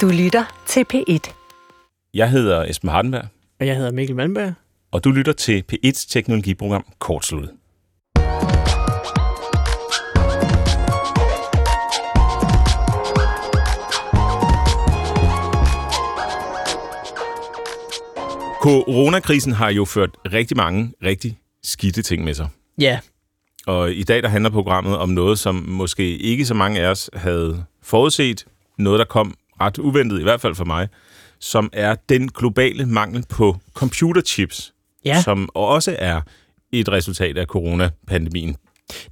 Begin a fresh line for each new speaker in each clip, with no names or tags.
Du lytter til P1.
Jeg hedder Esben Hardenberg,
Og jeg hedder Mikkel Malmberg.
og du lytter til P1's teknologiprogram Kortsluttet. Coronakrisen har jo ført rigtig mange rigtig skidte ting med sig.
Ja,
Og i dag der handler programmet om noget, som måske ikke så mange af os havde forudset. Noget, der kom ret uventet, i hvert fald for mig, som er den globale mangel på computerchips,
Ja.
som også er et resultat af coronapandemien.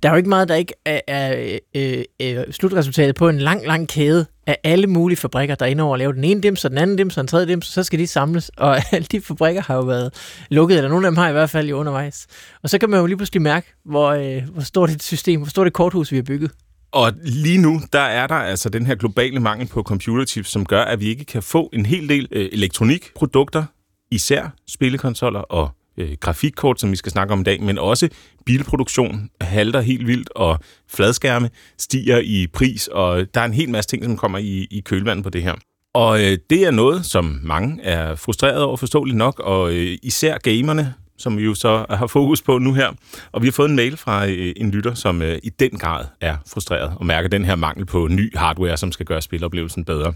der er jo ikke meget, der ikke er, er øh, øh, slutresultatet på en lang, lang kæde af alle mulige fabrikker, der er inde over at lave den ene dims, og den anden dims, og den tredje dims, så skal de samles. Og alle de fabrikker har jo været lukket, eller nogle af dem har i hvert fald jo undervejs. Og så kan man jo lige pludselig mærke, hvor, øh, hvor stort et system, hvor stort et korthus, vi har bygget.
Og lige nu, der er der altså den her globale mangel på computerchips, som gør, at vi ikke kan få en hel del øh, elektronikprodukter, især spillekonsoller og øh, grafikkort, som vi skal snakke om i dag, men også bilproduktion halter helt vildt, og fladskærme stiger i pris, og der er en hel masse ting, som kommer i, i kølvandet på det her. Og øh, det er noget, som mange er frustreret over, forståeligt nok, og øh, især gamerne, som vi jo så har fokus på nu her. Og vi har fået en mail fra øh, en lytter, som øh, i den grad er frustreret og mærker den her mangel på ny hardware, som skal gøre spiloplevelsen bedre.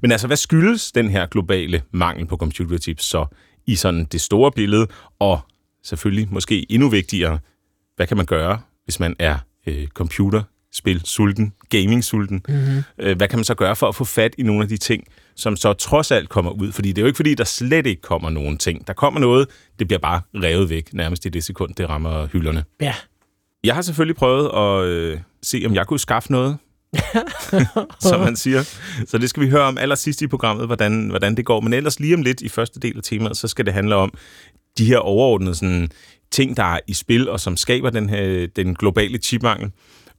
Men altså, hvad skyldes den her globale mangel på computerchips så i sådan det store billede? Og selvfølgelig måske endnu vigtigere, hvad kan man gøre, hvis man er øh, computerspil sulten, gaming sulten? Mm-hmm. Øh, hvad kan man så gøre for at få fat i nogle af de ting, som så trods alt kommer ud? Fordi det er jo ikke fordi, der slet ikke kommer nogen ting. Der kommer noget, det bliver bare revet væk nærmest i det sekund, det rammer hylderne.
Ja,
Jeg har selvfølgelig prøvet at øh, se, om jeg kunne skaffe noget, som man siger. Så det skal vi høre om allersidst i programmet, hvordan, hvordan det går. Men ellers lige om lidt i første del af temaet, så skal det handle om de her overordnede sådan, ting, der er i spil, og som skaber den, her, den globale chipmangel.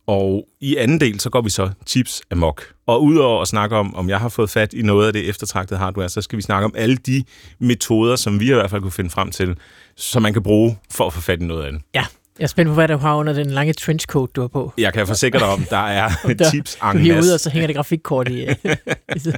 Og i anden del, så går vi så chips amok. Og udover at snakke om, om jeg har fået fat i noget af det eftertragtede hardware, så skal vi snakke om alle de metoder, som vi i hvert fald kunne finde frem til, som man kan bruge for at få fat i noget af det.
ja. Jeg er spændt på, hvad du har under den lange trenchcoat, du har på.
Jeg kan forsikre dig om, der er chips
Du hiver ud, og så hænger det grafikkort i. øh.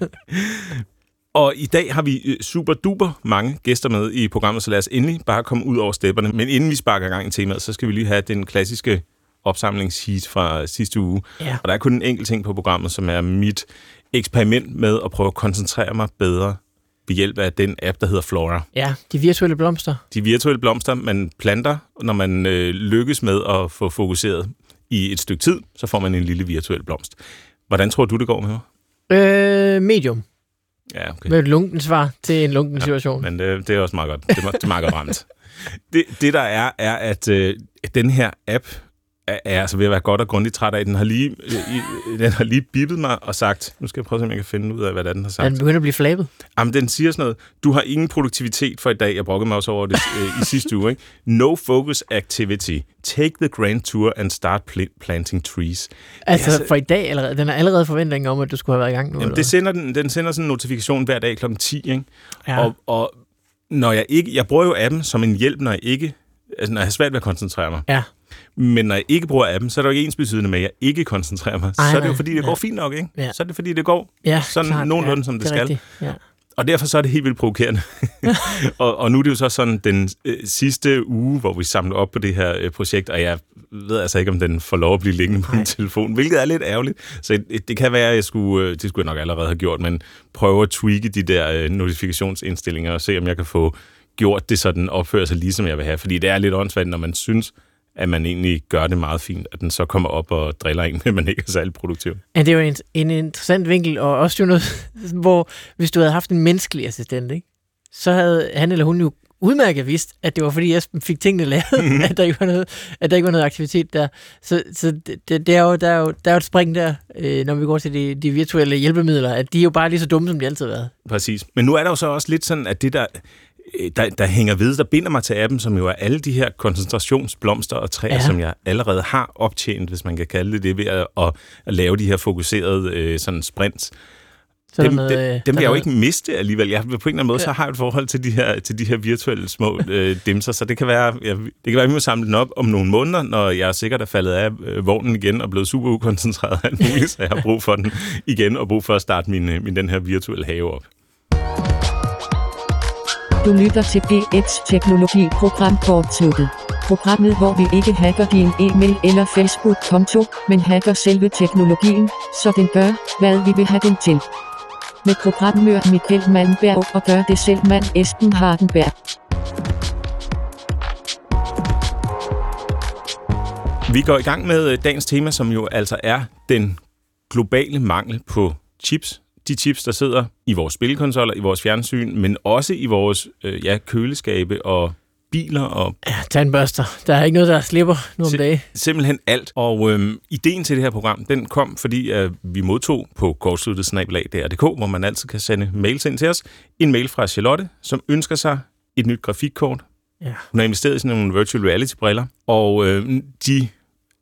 Og i dag har vi øh, super duper mange gæster med i programmet, så lad os endelig bare komme ud over stepperne. Men inden vi sparker gang i temaet, så skal vi lige have den klassiske opsamlingsheat fra sidste uge.
Ja.
Og der er kun en enkelt ting på programmet, som er mit eksperiment med at prøve at koncentrere mig bedre ved hjælp af den app, der hedder Flora.
ja, de virtuelle blomster.
De virtuelle blomster, man planter, når man øh, lykkes med at få fokuseret i et stykke tid, så får man en lille virtuel blomst. Hvordan tror du, det går med mig?
Øh, medium.
Ja, okay.
Med et lunken svar til en lunken situation.
Men det, det er også meget godt. Det er, det er meget godt ramt. Det, det der er, er, at øh, den her app er, er altså ved at være godt og grundigt træt af. Den har lige, i- den har lige bippet mig og sagt, nu skal jeg prøve at se, om jeg kan finde ud af, hvad er, den har
Er
sagt.
den begynder at blive flabet?
Jamen, den siger sådan noget, du har ingen produktivitet for i dag. Jeg brokkede mig også over det øh, i sidste uge. Ikke? No focus activity. Take the grand tour and start pl- planting trees.
Altså,
altså-
for i dag allerede. Den er allerede forventning om, at du skulle have været i gang nu.
Jamen, det sender den, den sender sådan en notifikation hver dag kl. 10, ikke?
ja.
Og, og når jeg ikke, jeg bruger jo appen som en hjælp, når jeg ikke, altså når jeg har svært ved at koncentrere mig.
ja.
Men når jeg ikke bruger appen, så er det jo ikke ens betydende med, at jeg ikke koncentrerer mig.
Ej,
så er det jo
nej.
fordi, det går
Ja.
fint nok, ikke?
Ja.
Så er det fordi, det går.
ja
sådan nogenlunde, som det
er
skal.
rigtigt. Ja.
Og derfor så er det helt vildt provokerende. og, og nu er det jo så sådan den øh, sidste uge, hvor vi samler op på det her øh, projekt, og jeg ved altså ikke, om den får lov at blive liggende på min telefon, hvilket er lidt ærgerligt. Så det, det kan være, at jeg skulle, øh, det skulle jeg nok allerede have gjort, men prøve at tweake de der øh, notifikationsindstillinger og se, om jeg kan få gjort det, så den opfører sig lige, som jeg vil have. Fordi det er lidt åndssvagt, når man synes, at man egentlig gør det meget fint, at den så kommer op og driller en, men man ikke er særlig produktiv.
Ja, det er jo en, en interessant vinkel, og også jo noget, hvor hvis du havde haft en menneskelig assistent, ikke? så havde han eller hun jo udmærket vidst, at det var fordi, jeg fik tingene lavet,
Mhm.
at, der ikke var noget, at der ikke var noget aktivitet der. Så, så det, det, er jo, der, er jo, der er jo et spring der, øh, når vi går til de, de virtuelle hjælpemidler, at de er jo bare lige så dumme, som de altid har været.
Præcis. Men nu er der jo så også lidt sådan, at det der, der, der hænger ved, der binder mig til appen, som jo er alle de her koncentrationsblomster og træer,
Ja.
ja. som jeg allerede har optjent, hvis man kan kalde det det, ved at, at, at lave de her fokuserede øh, sådan sprints.
Så
dem,
noget,
dem,
øh,
dem vil jeg jo
noget-
ikke miste alligevel. Jeg, på en eller anden måde, så har jeg et forhold til de her, til de her virtuelle små øh, dimser, så det kan være, jeg, det kan være, at vi må samle den op om nogle måneder, når jeg er sikkert er faldet af øh, vognen igen og blevet super ukoncentreret alt muligt, så jeg har brug for den igen og brug for at starte min, øh, min den her virtuelle have op.
Du lytter til P1 Teknologi programkortsluttet. Programmet, hvor vi ikke hacker din e-mail eller Facebook-konto, men hacker selve teknologien, så den gør, hvad vi vil have den til. Med programmør Michael Malmberg og gør det selv mand Esben Hardenberg.
Vi går i gang med øh, dagens tema, som jo altså er den globale mangel på chips. De chips, der sidder i vores spilkonsoller, i vores fjernsyn, men også i vores øh, ja, køleskabe og biler og
Ja, tandbørster. Der er ikke noget, der slipper nu om dagen.
simpelthen alt. Og øhm, ideen til det her program, den kom, fordi øh, vi modtog på kortsluttet-dr.dk, hvor man altid kan sende mails ind til os, en mail fra Charlotte, som ønsker sig et nyt grafikkort.
Ja.
Hun har investeret i sådan nogle virtual reality-briller, og øh, de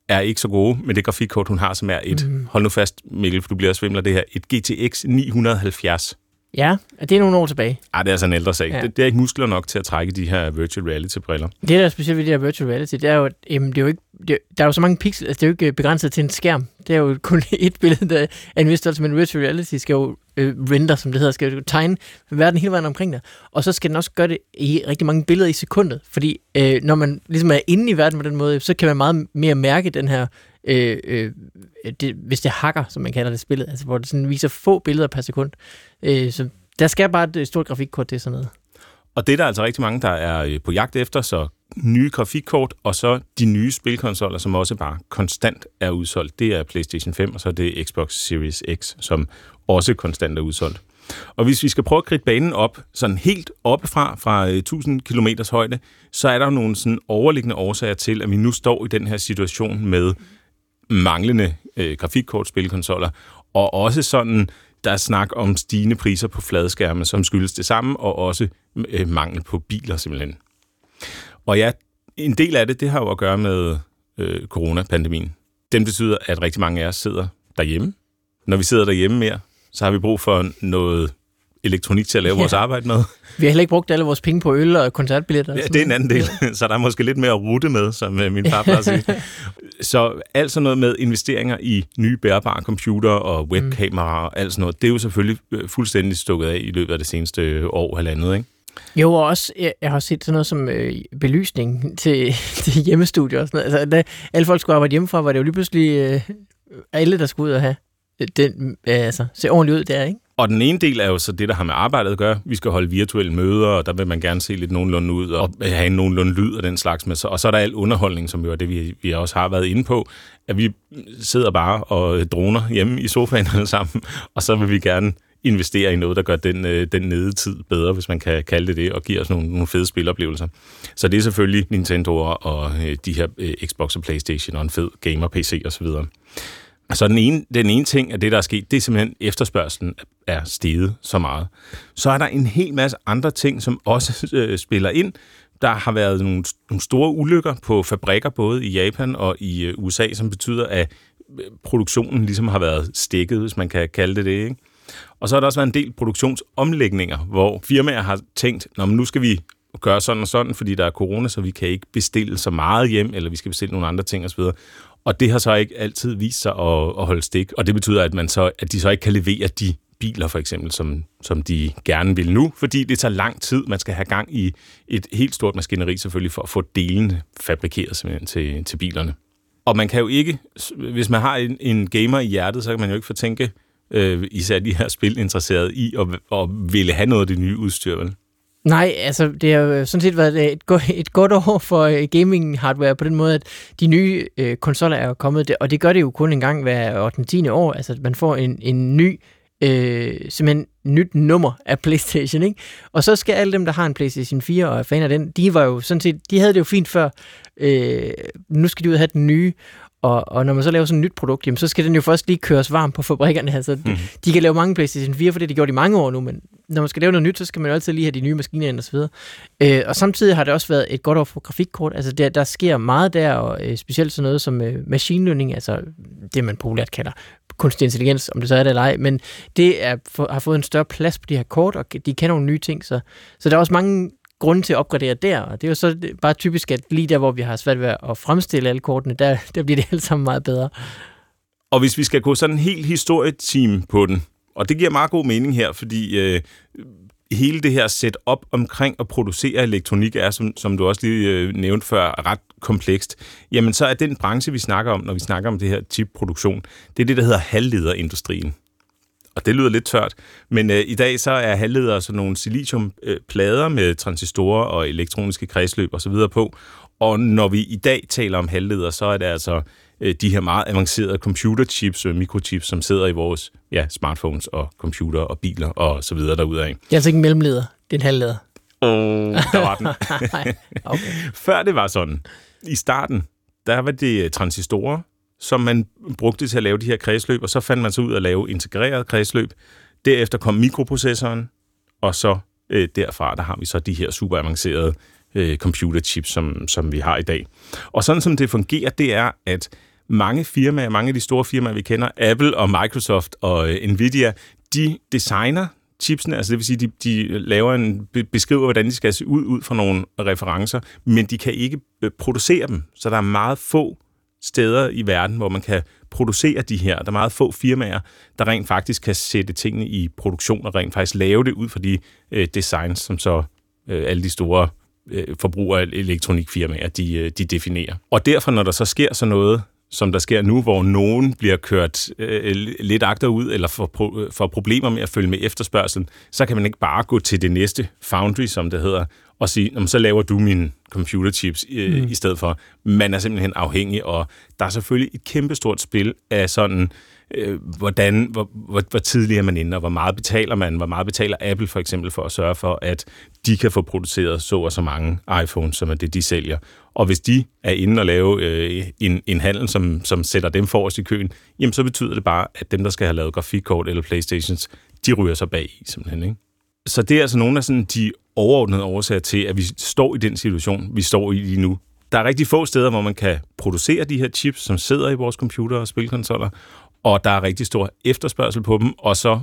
er ikke så gode med det grafikkort, hun har, som er et, mm. hold nu fast, Mikkel, for du bliver svimler det her, et GTX 970.
Ja, det er nogle år tilbage.
Ej, det er altså en ældre sag.
Ja.
Det, det er ikke muskler nok til at trække de her virtual reality-briller.
Det, der er specielt ved det her virtual reality, det er jo, at jamen, det er jo ikke, det, der er jo så mange pixels, altså det er jo ikke øh, begrænset til en skærm. Det er jo kun et billede, der er en vis størrelse, men virtual reality skal jo øh, render, som det hedder, skal jo tegne verden hele vejen omkring dig. Og så skal den også gøre det i rigtig mange billeder i sekundet, fordi øh, når man ligesom er inde i verden på den måde, så kan man meget mere mærke den her, øh, øh, det, hvis det hakker, som man kalder det spillet, altså hvor det sådan viser få billeder per sekund. Øh, så der skal bare et øh, stort grafikkort til sådan noget.
Og det er der altså rigtig mange, der er øh, på jagt efter, så nye grafikkort, og så de nye spilkonsoller, som også bare konstant er udsolgt. Det er PlayStation 5, og så er det Xbox Series X, som også konstant er udsolgt. Og hvis vi skal prøve at kridte banen op, sådan helt oppefra, fra øh, 1000 km højde, så er der nogle sådan overliggende årsager til, at vi nu står i den her situation med manglende øh, grafikkortspilkonsoller, og også sådan, der er snak om stigende priser på fladskærme, som skyldes det samme, og også øh, mangel på biler simpelthen. Og ja, en del af det, det har jo at gøre med øh, coronapandemien. Den betyder, at rigtig mange af os sidder derhjemme. Når vi sidder derhjemme mere, så har vi brug for noget elektronik til at lave
Ja.
vores arbejde med.
Vi har heller ikke brugt alle vores penge på øl og koncertbilletter. og
Ja, det er en anden del, så der er måske lidt mere at rute med, som øh, min far plejer at sige. Så alt sådan noget med investeringer i nye bærbare computer og webkameraer og alt sådan noget, det er jo selvfølgelig øh, fuldstændig stukket af i løbet af det seneste øh, år, halvandet, ikke?
Jo, og også, jeg, jeg har set sådan noget som øh, belysning til, til hjemmestudier og sådan noget. Altså, da alle folk skulle arbejde hjemmefra, var det jo lige pludselig øh, alle, der skulle ud og have den, øh, altså, se ordentligt ud der, ikke?
Og den ene del er jo så det, der har med arbejdet at gøre. Vi skal holde virtuelle møder, og der vil man gerne se lidt nogenlunde ud, og have en nogenlunde lyd og den slags med. Og så er der al underholdning, som jo er det, vi, vi også har været inde på, at vi sidder bare og droner hjemme i sofaen alle sammen, og så vil vi gerne investere i noget, der gør den, øh, den nedetid bedre, hvis man kan kalde det det, og giver os nogle, nogle fede spiloplevelser. Så det er selvfølgelig Nintendo og øh, de her øh, Xbox og Playstation og en fed gamer-PC osv. Så den ene, den ene ting af det, der er sket, det er simpelthen efterspørgselen er steget så meget. Så er der en hel masse andre ting, som også øh, spiller ind. Der har været nogle, nogle store ulykker på fabrikker, både i Japan og i øh, USA, som betyder, at øh, produktionen ligesom har været stikket, hvis man kan kalde det det. Ikke? Og så har der også været en del produktionsomlægninger, hvor firmaer har tænkt, Nå, men nu skal vi gøre sådan og sådan, fordi der er corona, så vi kan ikke bestille så meget hjem, eller vi skal bestille nogle andre ting osv. Og det har så ikke altid vist sig at, at holde stik, og det betyder, at, man så, at de så ikke kan levere de biler, for eksempel, som, som de gerne vil nu, fordi det tager lang tid. Man skal have gang i et helt stort maskineri selvfølgelig, for at få delene fabrikeret simpelthen til, til bilerne. Og man kan jo ikke, hvis man har en, en gamer i hjertet, så kan man jo ikke fortænke øh, især de her spil interesseret i at, at ville have noget af det nye udstyr, vel?
Nej, altså det har jo sådan set været et, go- et godt år for øh, gaming-hardware på den måde, at de nye øh, konsoller er jo kommet, og det gør det jo kun en gang hver 8. 10. år, altså at man får en, en ny, øh, simpelthen nyt nummer af PlayStation, ikke? Og så skal alle dem, der har en PlayStation 4 og er fan af den, de var jo sådan set, de havde det jo fint før, øh, nu skal de ud og have den nye, og, og når man så laver sådan et nyt produkt, jamen, så skal den jo først lige køres varm på fabrikkerne. Altså, mm. De kan lave mange PlayStation 4, for det har de gjort i mange år nu, men når man skal lave noget nyt, så skal man jo altid lige have de nye maskiner ind og så videre. Øh, og samtidig har det også været et godt år for grafikkort. Altså der, der sker meget der, og øh, specielt sådan noget som øh, machine learning, altså det man populært kalder kunstig intelligens, om det så er det eller ej, men det er, for, har fået en større plads på de her kort, og de kan nogle nye ting, så, så der er også mange grunde til at opgradere der, og det er jo så bare typisk, at lige der, hvor vi har svært ved at fremstille alle kortene, der, der bliver det alt sammen meget bedre.
Og hvis vi skal gå sådan en helt historieteam på den, og det giver meget god mening her, fordi øh, hele det her setup omkring at producere elektronik er, som, som du også lige øh, nævnte før, ret komplekst. Jamen så er den branche, vi snakker om, når vi snakker om det her chipproduktion, det er det, der hedder halvlederindustrien. Og det lyder lidt tørt, men øh, i dag så er halvledere sådan nogle siliciumplader øh, med transistorer og elektroniske kredsløb osv. på. Og når vi i dag taler om halvledere, så er det altså de her meget avancerede computerchips og mikrochips, som sidder i vores ja, smartphones og computer og biler og så videre derudad.
Det er altså ikke en mellemleder, det er en halvleder.
Åh, oh, der var den. okay. Før det var sådan, i starten, der var det øh, transistorer, som man brugte til at lave de her kredsløb, og så fandt man så ud at lave integreret kredsløb. Derefter kom mikroprocessoren, og så øh, derfra, der har vi så de her super avancerede øh, computerchips, som, som vi har i dag. Og sådan som det fungerer, det er, at mange firmaer, mange af de store firmaer, vi kender, Apple og Microsoft og øh, Nvidia, de designer chipsene, altså det vil sige, de, de laver en, beskriver, hvordan de skal se ud, ud fra nogle referencer, men de kan ikke øh, producere dem, så der er meget få steder i verden, hvor man kan producere de her. Der er meget få firmaer, der rent faktisk kan sætte tingene i produktion og rent faktisk lave det ud fra de øh, designs, som så øh, alle de store øh, forbrugere elektronikfirmaer, de, øh, de definerer. Og derfor, når der så sker sådan noget, som der sker nu, hvor nogen bliver kørt øh, lidt agterud eller får, pro- får problemer med at følge med efterspørgselen, så kan man ikke bare gå til det næste foundry, som det hedder, og sige, så laver du mine computerchips øh, mm. i stedet for. Man er simpelthen afhængig, og der er selvfølgelig et kæmpestort spil af sådan øh, hvordan, hvor, hvor, hvor tidligt er man inde, og hvor meget betaler man, hvor meget betaler Apple for eksempel for at sørge for, at de kan få produceret så og så mange iPhones, som er det, de sælger. Og hvis de er inde og lave øh, en, en handel, som, som sætter dem forrest i køen, jamen så betyder det bare, at dem, der skal have lavet grafikkort eller Playstations, de ryger sig bag i, simpelthen. Ikke? Så det er altså nogle af sådan de overordnede årsager til, at vi står i den situation, vi står i lige nu. Der er rigtig få steder, hvor man kan producere de her chips, som sidder i vores computer og spilkonsoller, og der er rigtig stor efterspørgsel på dem, og så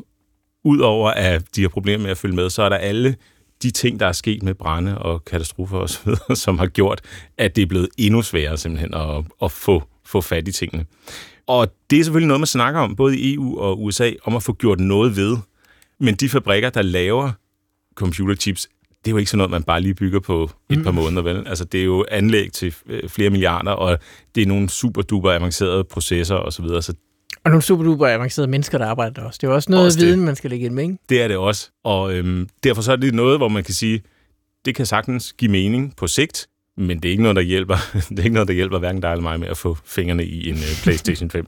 udover at de har problemer med at følge med, så er der alle de ting, der er sket med brænde og katastrofer osv., som har gjort, at det er blevet endnu sværere simpelthen at, at få, få fat i tingene. Og det er selvfølgelig noget, man snakker om, både i EU og USA, om at få gjort noget ved. Men de fabrikker, der laver computerchips, det er jo ikke sådan noget, man bare lige bygger på et mm. par måneder, vel? Altså, det er jo anlæg til øh, flere milliarder, og det er nogle super duper avancerede processer osv., så, videre, så
og nogle super duper avancerede mennesker, der arbejder der også. Det er også noget også viden, det. man skal lægge ind med, ikke?
Det er det også. Og øhm, derfor så er det noget, hvor man kan sige, det kan sagtens give mening på sigt, men det er ikke noget, der hjælper, det er ikke noget, der hjælper hverken dig eller mig med at få fingrene i en uh, PlayStation 5.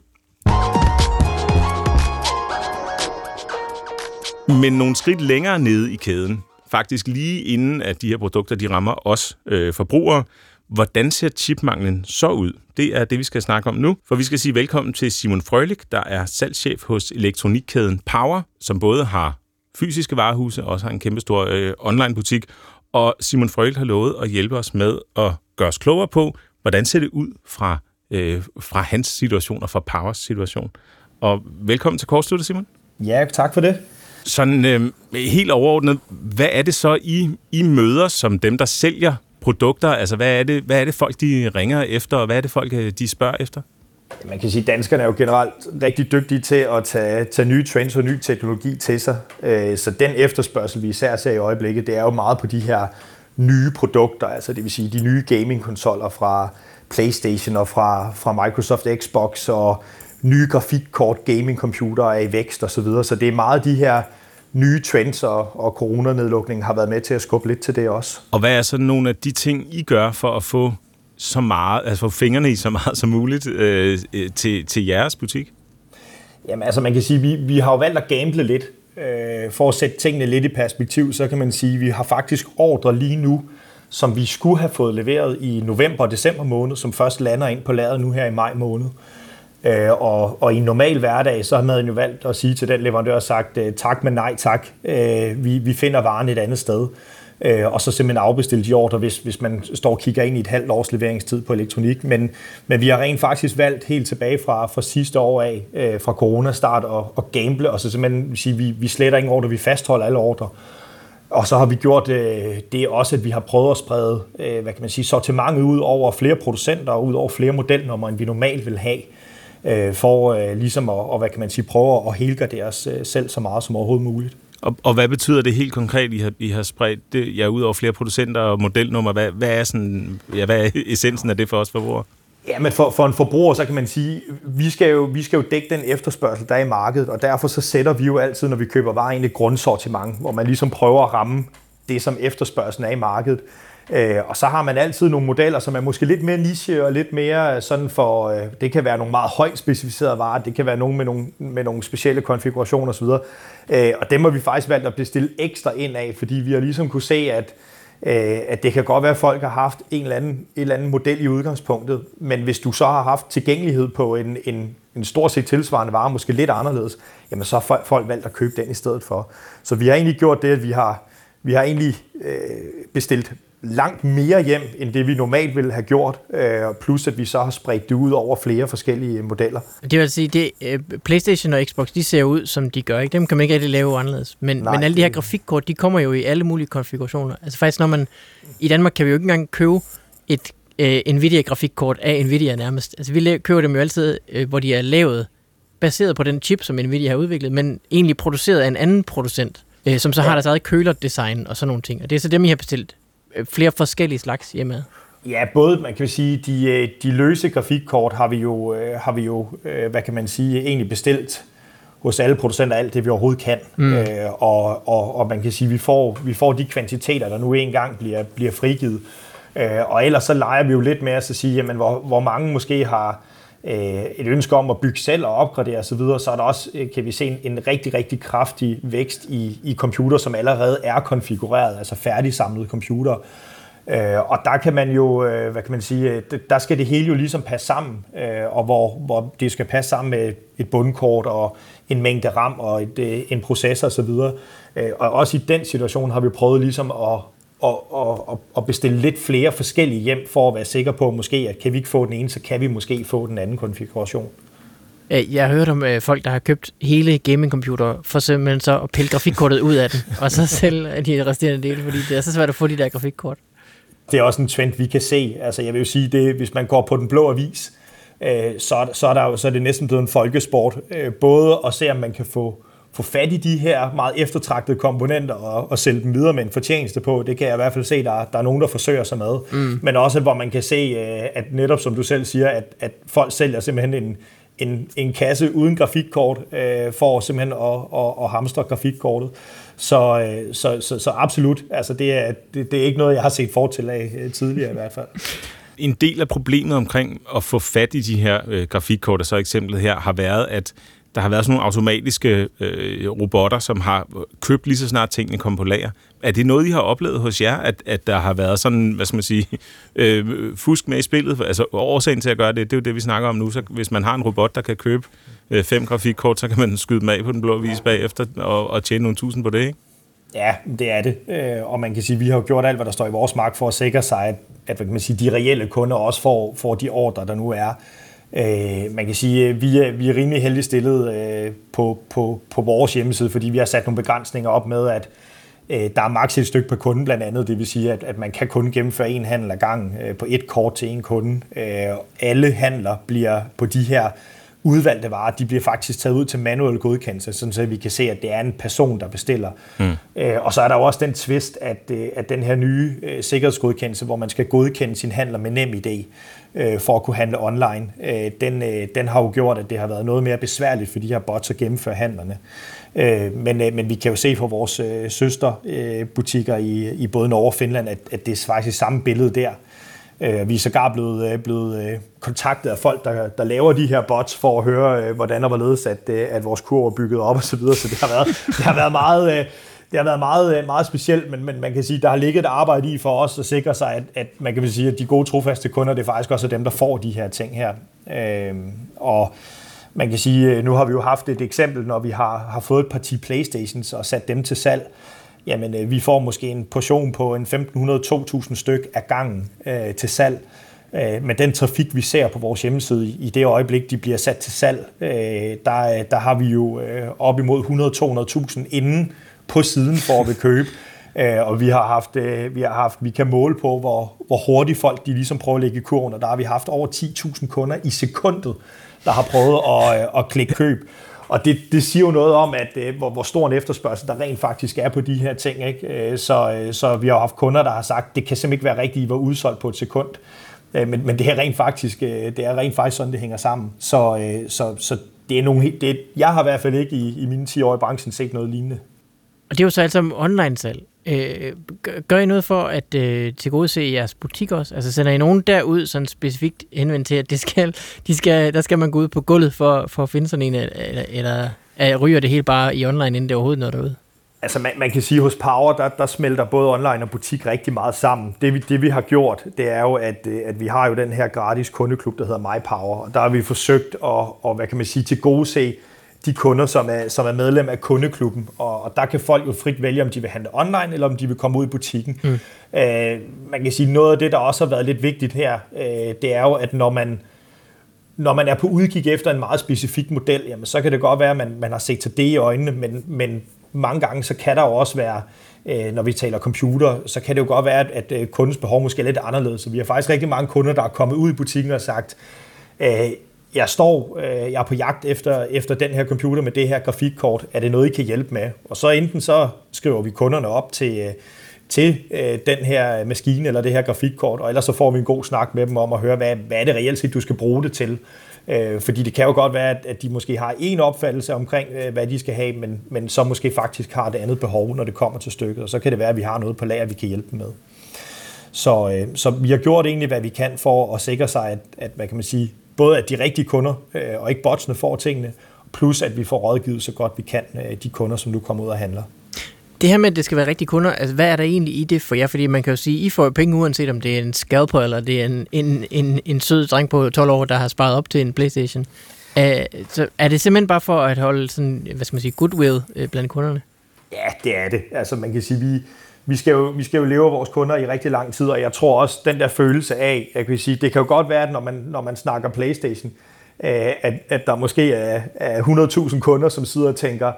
Men nogle skridt længere nede i kæden, faktisk lige inden at de her produkter de rammer os øh, forbrugere, Hvordan ser chipmanglen så ud? Det er det, vi skal snakke om nu, for vi skal sige velkommen til Simon Frølik, der er salgschef hos elektronikkæden Power, som både har fysiske varehuse og også har en kæmpestor øh, online-butik. Og Simon Frølik har lovet at hjælpe os med at gøre os klogere på, hvordan ser det ud fra, øh, fra hans situation og fra Powers situation. Og velkommen til Kortsluttet, Simon.
Ja, tak for det.
Sådan øh, helt overordnet, hvad er det så, I, I møder som dem, der sælger produkter? Altså, hvad er, det, hvad er det folk, de ringer efter, og hvad er det folk, øh, de spørger efter?
Man kan sige, at danskerne er jo generelt rigtig dygtige til at tage, tage nye trends og ny teknologi til sig. Øh, så den efterspørgsel, vi især ser i øjeblikket, det er jo meget på de her nye produkter, altså det vil sige de nye gaming-konsoller fra PlayStation og fra, fra Microsoft Xbox og nye grafikkort gaming-computere er i vækst osv. Så, videre. så det er meget de her nye trends og, og coronanedlukningen har været med til at skubbe lidt til det også.
Og hvad er så nogle af de ting, I gør for at få så meget, altså få fingrene i så meget som muligt øh, til, til jeres butik?
Jamen altså man kan sige, vi, vi har jo valgt at gamble lidt. Øh, for at sætte tingene lidt i perspektiv, så kan man sige, at vi har faktisk ordre lige nu, som vi skulle have fået leveret i november og december måned, som først lander ind på lageret nu her i maj måned. Øh, Øh, og, og i en normal hverdag, så har man jo valgt at sige til den leverandør, sagt øh, tak, men nej tak, øh, vi, vi finder varen et andet sted. øh, og så simpelthen afbestille de ordre, hvis, hvis man står og kigger ind i et halvt års leveringstid på elektronik. Men, men vi har rent faktisk valgt helt tilbage fra, fra sidste år af, øh, fra corona-start, og, og gamble, og så simpelthen sige, vi, vi sletter ingen ordre, vi fastholder alle ordre. Og så har vi gjort øh, det også, at vi har prøvet at sprede øh, hvad kan man sige, sortimentet ud over flere producenter og ud over flere modelnummer, end vi normalt vil have, øh, for øh, ligesom at, og, hvad kan man sige, prøve at helgardere os øh, selv så meget som overhovedet muligt.
Og, og hvad betyder det helt konkret, I har, I har spredt det, ja, ud over flere producenter og modelnummer? Hvad, hvad, er sådan, ja, hvad er essensen af det for os forbrugere?
Ja, men for, for en forbruger, så kan man sige, vi skal, jo, vi skal jo dække den efterspørgsel, der er i markedet, og derfor så sætter vi jo altid, når vi køber varer, et grundsortiment, hvor man ligesom prøver at ramme det, som efterspørgselen er i markedet. Øh, og så har man altid nogle modeller, som er måske lidt mere niche og lidt mere øh, sådan for, øh, det kan være nogle meget højt specificerede varer, det kan være nogle med nogle, med nogle specielle konfigurationer osv. Øh, og dem har vi faktisk valgt at bestille ekstra ind af, fordi vi har ligesom kunne se, at at det kan godt være, at folk har haft en eller anden, en eller anden model i udgangspunktet, men hvis du så har haft tilgængelighed på en, en, en stort set tilsvarende vare, måske lidt anderledes, jamen så har folk valgt at købe den i stedet for. Så vi har egentlig gjort det, at vi har, vi har egentlig øh, bestilt langt mere hjem, end det vi normalt ville have gjort, øh, plus at vi så har spredt det ud over flere forskellige modeller.
Det vil sige, det øh, PlayStation og Xbox, de ser ud, som de gør. Ikke? Dem kan man ikke rigtig lave anderledes. Men, Nej, men alle de her grafikkort, de kommer jo i alle mulige konfigurationer. Altså faktisk, når man... I Danmark kan vi jo ikke engang købe et øh, Nvidia-grafikkort af Nvidia nærmest. Altså vi køber dem jo altid, øh, hvor de er lavet baseret på den chip, som Nvidia har udviklet, men egentlig produceret af en anden producent, øh, som så ja. har deres eget kølerdesign og sådan nogle ting. Og det er så dem, I har bestilt flere forskellige slags hjemme?
Ja, både, man kan sige, de, øh, de løse grafikkort har vi jo, øh, har vi jo hvad kan man sige, egentlig bestilt hos alle producenter alt det, vi overhovedet kan. Mm. Øh, og, og, og man kan sige, vi får, vi får de kvantiteter, der nu engang bliver, bliver frigivet. Øh, og ellers så leger vi jo lidt med at sige, jamen, hvor, hvor mange måske har øh, Øh, et ønske om at bygge selv og opgradere osv., så, så er der også, øh, kan vi se, en, en rigtig, rigtig kraftig vækst i, i computer, som allerede er konfigureret, altså færdigsamlede computer. Øh, og der kan man jo, øh, hvad kan man sige, øh, der skal det hele jo ligesom passe sammen, øh, og hvor, hvor det skal passe sammen med et bundkort og en mængde RAM og et, en processor osv. Øh, og også i den situation har vi prøvet ligesom at, og, og, og bestille lidt flere forskellige hjem, for at være sikker på, måske, at kan vi ikke få den ene, så kan vi måske få den anden konfiguration.
Jeg har hørt om øh, folk, der har købt hele gamingcomputer, for simpelthen så at pille grafikkortet ud af den, og så sælge de resterende dele, fordi det er så svært at få de der grafikkort.
Det er også en trend, vi kan se. Altså, jeg vil jo sige, det, hvis man går på den blå avis, øh, så, så, er der, så er det næsten blevet en folkesport. Øh, både at se, om man kan få få fat i de her meget eftertragtede komponenter og, og sælge dem videre med en fortjeneste på. Det kan jeg i hvert fald se, der, der er nogen, der forsøger sig med. Mm. Men også, hvor man kan se, øh, at netop som du selv siger, at, at folk sælger simpelthen en, en, en kasse uden grafikkort øh, for simpelthen at, at, at hamstre grafikkortet. Så, øh, så, så, så absolut, altså det er, det, det er ikke noget, jeg har set fortil af øh, tidligere i hvert fald.
En del af problemet omkring at få fat i de her øh, grafikkort, så eksemplet her, har været, at der har været sådan nogle automatiske øh, robotter, som har købt lige så snart tingene kom på lager. Er det noget, I har oplevet hos jer, at, at der har været sådan, hvad skal man sige, øh, fusk med i spillet? Altså årsagen til at gøre det, det er jo det, vi snakker om nu. Så hvis man har en robot, der kan købe øh, fem grafikkort, så kan man skyde dem af på den blå vis bagefter og, og tjene nogle tusind på det, ikke?
Ja, det er det. Øh, og man kan sige, at vi har gjort alt, hvad der står i vores magt for at sikre sig, at, at hvad kan man sige, de reelle kunder også får, får de ordre, der nu er. Øh, man kan sige, at vi er, vi er rimelig heldigt stillet øh, på, på, på vores hjemmeside, fordi vi har sat nogle begrænsninger op med, at øh, der er maks et stykke per kunde blandt andet. Det vil sige, at, at man kan kun gennemføre en handel ad gang øh, på et kort til en kunde. Øh, alle handler bliver på de her udvalgte varer, de bliver faktisk taget ud til manuel godkendelse, sådan så vi kan se, at det er en person, der bestiller. Mm. Øh, og så er der jo også den twist, at, øh, at den her nye øh, sikkerhedsgodkendelse, hvor man skal godkende sin handler med nem idé, øh, for at kunne handle online, øh, den, øh, den har jo gjort, at det har været noget mere besværligt for de her bots at gennemføre handlerne. Øh, men, øh, men vi kan jo se på vores øh, søsterbutikker øh, i, i både Norge og Finland, at, at det er faktisk samme billede der. Øh, vi er sågar blevet, øh, blevet øh, kontaktet af folk, der, der laver de her bots, for at høre, øh, hvordan og var at, øh, at vores kurve er bygget op osv. Så, videre. så det har været, det har været meget... Øh, det har været meget, øh, meget specielt, men, men man kan sige, der har ligget et arbejde i for os at sikre sig, at, at man kan sige, at de gode trofaste kunder, det er faktisk også dem, der får de her ting her. Øh, og man kan sige, øh, nu har vi jo haft et eksempel, når vi har, har fået et parti Playstations og sat dem til salg, jamen øh, vi får måske en portion på en 1500-2000 styk af gangen øh, til salg. Øh, men den trafik, vi ser på vores hjemmeside i det øjeblik, de bliver sat til salg, øh, der, der har vi jo øh, op imod 100-200.000 inden på siden for at vil købe. Øh, og vi har haft, øh, vi har haft, vi kan måle på, hvor, hvor hurtigt folk de ligesom prøver at lægge i kurven, og der har vi haft over 10.000 kunder i sekundet, der har prøvet at, øh, at klikke køb. Og det, det siger jo noget om, at hvor, hvor stor en efterspørgsel der rent faktisk er på de her ting. Ikke? Så, så vi har haft kunder, der har sagt, det kan simpelthen ikke være rigtigt, I var udsolgt på et sekund. Men, men det er rent faktisk, det er rent faktisk sådan, det hænger sammen. Så, så, så det er nogle, det, jeg har i hvert fald ikke i, i mine 10 år i branchen set noget lignende.
Og det er jo så altså online-salg. Øh, gør I noget for at øh, tilgodese jeres butik også? Altså sender I nogen derud sådan specifikt henvendt til, at det skal, de skal, der skal man gå ud på gulvet for, for at finde sådan en, eller, eller, eller ryger det helt bare i online, inden det overhovedet når derude?
Altså man, man kan sige, at hos Power, der, der smelter både online og butik rigtig meget sammen. Det vi, det vi har gjort, det er jo, at, øh, at vi har jo den her gratis kundeklub, der hedder MyPower. Og der har vi forsøgt at, og, hvad kan man sige, til gode se de kunder, som er, som er medlem af kundeklubben. Og, og der kan folk jo frit vælge, om de vil handle online, eller om de vil komme ud i butikken. Mm. Øh, man kan sige, noget af det, der også har været lidt vigtigt her, øh, det er jo, at når man, når man er på udkig efter en meget specifik model, jamen, så kan det godt være, at man, man har set til det i øjnene, men, men mange gange, så kan der jo også være, øh, når vi taler computer, så kan det jo godt være, at, at øh, kundens behov måske er lidt anderledes. Så vi har faktisk rigtig mange kunder, der er kommet ud i butikken og sagt, øh, jeg står, øh, jeg er på jagt efter, efter den her computer med det her grafikkort, er det noget, I kan hjælpe med? Og så enten så skriver vi kunderne op til, øh, til øh, den her maskine eller det her grafikkort, og ellers så får vi en god snak med dem om at høre, hvad, hvad er det reelt set, du skal bruge det til. Øh, fordi det kan jo godt være, at, at de måske har en opfattelse omkring, øh, hvad de skal have, men, men så måske faktisk har det andet behov, når det kommer til stykket, og så kan det være, at vi har noget på lager, vi kan hjælpe med. Så, øh, så vi har gjort egentlig, hvad vi kan for at sikre sig, at, at hvad kan man sige, både at de rigtige kunder øh, og ikke botsene får tingene, plus at vi får rådgivet så godt vi kan øh, de kunder, som nu kommer ud og handler.
Det her med, at det skal være rigtige kunder, altså hvad er der egentlig i det for jer? Fordi man kan jo sige, I får jo penge uanset om det er en scalper, eller det er en, en, en, en sød dreng på 12 år, der har sparet op til en Playstation. Uh, så er det simpelthen bare for at holde sådan, hvad skal man sige, goodwill uh, blandt kunderne?
Ja, det er det. Altså man kan sige, vi, vi skal, jo, vi skal jo leve af vores kunder i rigtig lang tid, og jeg tror også, den der følelse af, jeg kan sige, det kan jo godt være, at når man, når man snakker Playstation, øh, at, at der måske er, er 100.000 kunder, som sidder og tænker,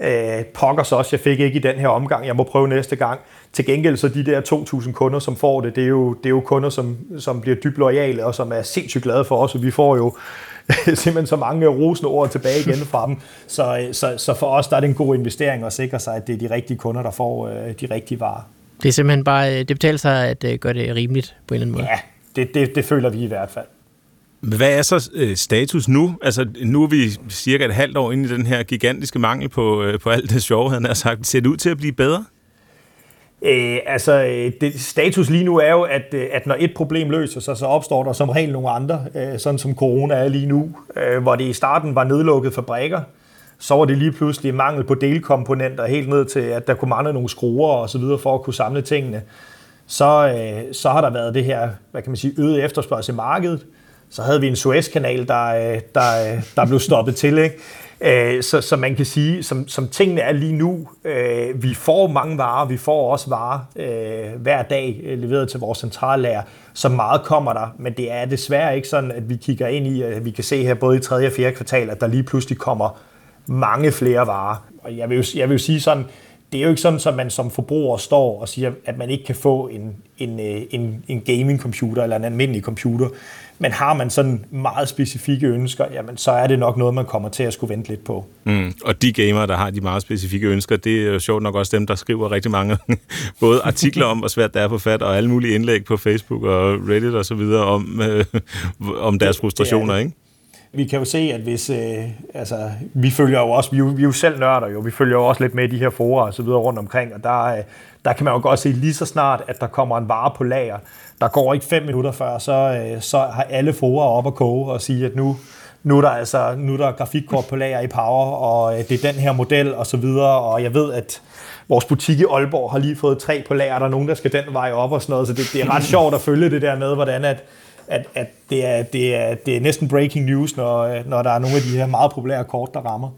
øh, pokker så også, jeg fik ikke i den her omgang, jeg må prøve næste gang. Til gengæld så de der 2.000 kunder, som får det, det er jo, det er jo kunder, som, som bliver dybt lojale, og som er sindssygt glade for os, og vi får jo simpelthen så mange rosende ord tilbage igen fra dem. Så, så, så for os der er det en god investering at sikre sig, at det er de rigtige kunder, der får øh, de rigtige varer.
Det er simpelthen bare, øh, det betaler sig at øh, gøre det rimeligt på en eller anden måde.
Ja, det, det, det føler vi i hvert fald.
Hvad er så øh, status nu? Altså, nu er vi cirka et halvt år inde i den her gigantiske mangel på, øh, på alt det sjove, han har sagt. Ser det ud til at blive bedre?
Øh, altså, øh, det, status lige nu er jo, at, øh, at når et problem løser sig, så opstår der som regel nogle andre, øh, sådan som corona er lige nu, øh, hvor det i starten var nedlukket fabrikker, så var det lige pludselig mangel på delkomponenter, helt ned til, at der kunne mangle nogle skruer og så videre for at kunne samle tingene. Så, øh, så har der været det her, hvad kan man sige, øget efterspørgsel i markedet. Så havde vi en Suezkanal, der, øh, der, øh, der blev stoppet til, ikke? Øh, så, så man kan sige, som, som tingene er lige nu, øh, vi får mange varer, vi får også varer øh, hver dag øh, leveret til vores centrallager, så meget kommer der, men det er desværre ikke sådan, at vi kigger ind i, at vi kan se her både i 3. og 4. kvartal, at der lige pludselig kommer mange flere varer. Og jeg vil jo, jeg vil jo sige sådan, det er jo ikke sådan, at man som forbruger står og siger, at man ikke kan få en, en, en, en gaming computer eller en almindelig computer. Men har man sådan meget specifikke ønsker, jamen så er det nok noget, man kommer til at skulle vente lidt på.
Mm. Og de gamere, der har de meget specifikke ønsker, det er jo sjovt nok også dem, der skriver rigtig mange både artikler om, hvor svært det er på fat, og alle mulige indlæg på Facebook og Reddit og så videre om, øh, om deres frustrationer, ikke?
vi kan jo se, at hvis, øh, altså, vi følger jo også, vi er jo, vi er jo selv nørder jo, vi følger jo også lidt med i de her forer og så videre rundt omkring, og der, øh, der kan man jo godt se lige så snart, at der kommer en vare på lager, der går ikke fem minutter før, så, øh, så har alle forer op at koge og sige, at nu, nu er der altså nu er der grafikkort på lager i Power, og øh, det er den her model og så videre, og jeg ved, at vores butik i Aalborg har lige fået tre på lager, der er nogen, der skal den vej op og sådan noget, så det, det er ret sjovt at følge det der med, hvordan at, at, at det, er, det, er, det er næsten breaking news, når, øh, når der er nogle af de her meget populære kort, der rammer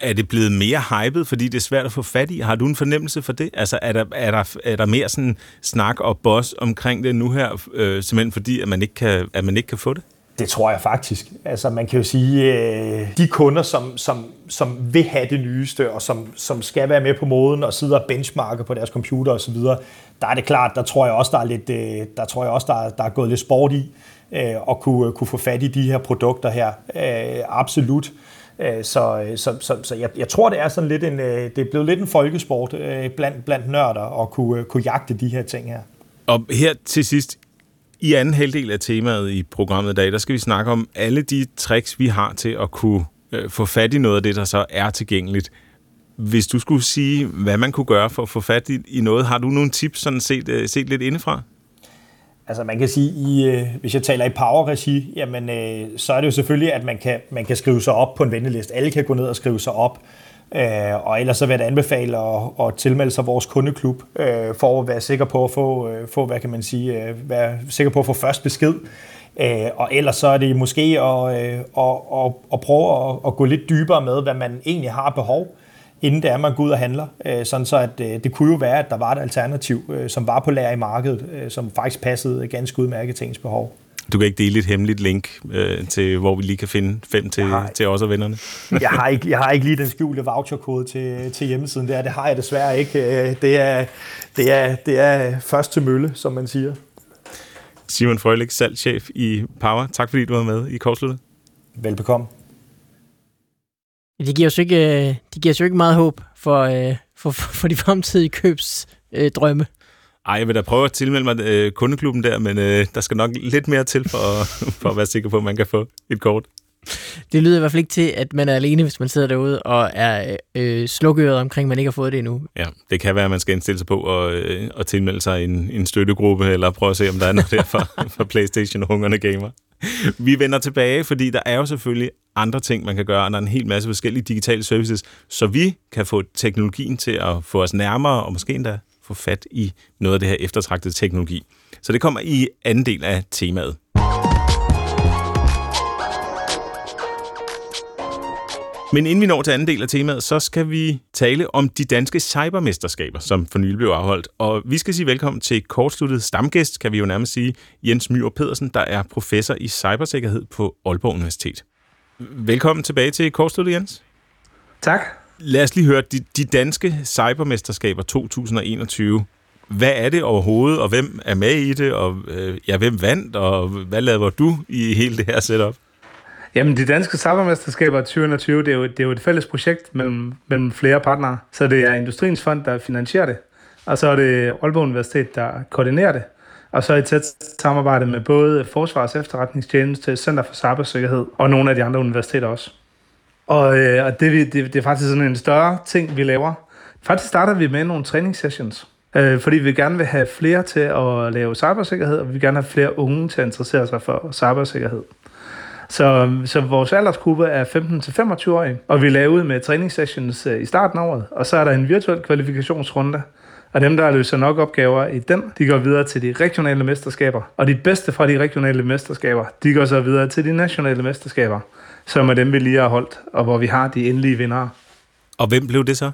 er det blevet mere hypet, fordi det er svært at få fat i? Har du en fornemmelse for det? Altså, er der, er der, er der mere sådan snak og boss omkring det nu her, øh, simpelthen fordi, at man, ikke kan, at man ikke kan få det?
Det tror jeg faktisk. Altså man kan jo sige, øh, de kunder, som, som, som vil have det nyeste, og som, som skal være med på moden og sidde og benchmarke på deres computer osv., der er det klart, der tror jeg også, der er, lidt, øh, der, tror jeg også, der er, der er gået lidt sport i øh, at kunne, kunne få fat i de her produkter her. Øh, absolut. Øh, Øh, så, øh, så, så, så jeg, jeg tror, det er sådan lidt en, øh, det er blevet lidt en folkesport blandt, blandt nørder at kunne, kunne jagte de her ting her.
Og her til sidst, i anden halvdel af temaet i programmet i dag, der skal vi snakke om alle de tricks, vi har til at kunne få fat i noget af det, der så er tilgængeligt. Hvis du skulle sige, hvad man kunne gøre for at få fat i, i noget, har du nogle tips sådan set, set lidt indefra?
Altså man kan sige, i, øh, hvis jeg taler i power-regi, jamen, øh, så er det jo selvfølgelig, at man kan, man kan skrive sig op på en venteliste. Alle kan gå ned og skrive sig op. Øh, og ellers så vil jeg anbefale at, at tilmelde sig vores kundeklub, øh, for at være sikker på at få, øh, få hvad kan man sige, øh, være sikker på at få først besked. Øh, og ellers så er det måske at, øh, at, at, at prøve at, at gå lidt dybere med, hvad man egentlig har behov inden det er, man går ud og handler. Øh, sådan så at øh, det kunne jo være, at der var et alternativ, øh, som var på lager i markedet, øh, som faktisk passede ganske udmærket til ens behov.
Du kan ikke dele et hemmeligt link øh, til, hvor vi lige kan finde fem til, har, til os og vennerne?
jeg, har ikke, jeg har ikke lige den skjulte voucherkode til, til hjemmesiden. Det, er, det har jeg desværre ikke. Det er, det, er, det er først til mølle, som man siger.
Simon Frølik, salgschef i Power. Tak fordi du var med i Kortsluttet.
Velbekomme.
Det giver os ikke, øh, det giver jo ikke meget håb for, øh, for, for de fremtidige købsdrømme.
Ej, jeg vil da prøve at tilmelde mig øh, kundeklubben der, men øh, der skal nok lidt mere til for, for at være sikker på, at man kan få et kort.
Det lyder i hvert fald ikke til, at man er alene, hvis man sidder derude og er øh, slukøret omkring, at man ikke har fået det endnu.
Ja, det kan være, at man skal indstille sig på at, øh, at tilmelde sig en, en støttegruppe, eller prøve at se, om der er noget der for, for Playstation-hungerne gamer. Vi vender tilbage, fordi der er jo selvfølgelig andre ting, man kan gøre, og der er en hel masse forskellige digitale services, så vi kan få teknologien til at få os nærmere, og måske endda få fat i noget af det her eftertragtede teknologi. Så det kommer i anden del af temaet. Men inden vi når til anden del af temaet, så skal vi tale om de danske cybermesterskaber, som for nylig blev afholdt. Og vi skal sige velkommen til kortsluttet stamgæst, kan vi jo nærmest sige, Jens Myhr Pedersen, der er professor i cybersikkerhed på Aalborg Universitet. Velkommen tilbage til kortsluttet, Jens.
Tak.
Lad os lige høre, de, de danske cybermesterskaber 2021. Hvad er det overhovedet, og hvem er med i det, og øh, ja, hvem vandt, og hvad laver du i hele det her setup?
Jamen, de danske cybermesterskaber 2020, det er jo, det er jo et fælles projekt mellem, mellem flere partnere. Så det er Industriens Fond, der finansierer det, og så er det Aalborg Universitet, der koordinerer det. Og så i tæt samarbejde med både Forsvars Efterretningstjeneste, Center for Cybersikkerhed og nogle af de andre universiteter også. Og, øh, og det, det, det er faktisk sådan en større ting, vi laver. Faktisk starter vi med nogle træningssessions, øh, fordi vi gerne vil have flere til at lave cybersikkerhed, og vi vil gerne have flere unge til at interessere sig for cybersikkerhed. Så, så vores aldersgruppe er 15-25-årige, og vi laver ud med træningssessions øh, i starten af året, og så er der en virtuel kvalifikationsrunde, og dem, der løser nok opgaver i den, de går videre til de regionale mesterskaber. Og de bedste fra de regionale mesterskaber, de går så videre til de nationale mesterskaber, som er dem, vi lige har holdt, og hvor vi har de endelige vindere.
Og hvem blev det så?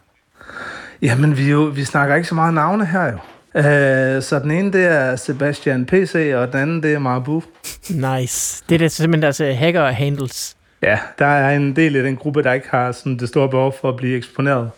Jamen, vi, jo, vi snakker ikke så meget navne her jo. Uh, så den ene, det er Sebastian PC, og den anden, det er Marabu.
Nice. Det er det simpelthen deres uh, hacker-handles.
Ja, der er en del af den gruppe, der ikke har sådan det store behov for at blive eksponeret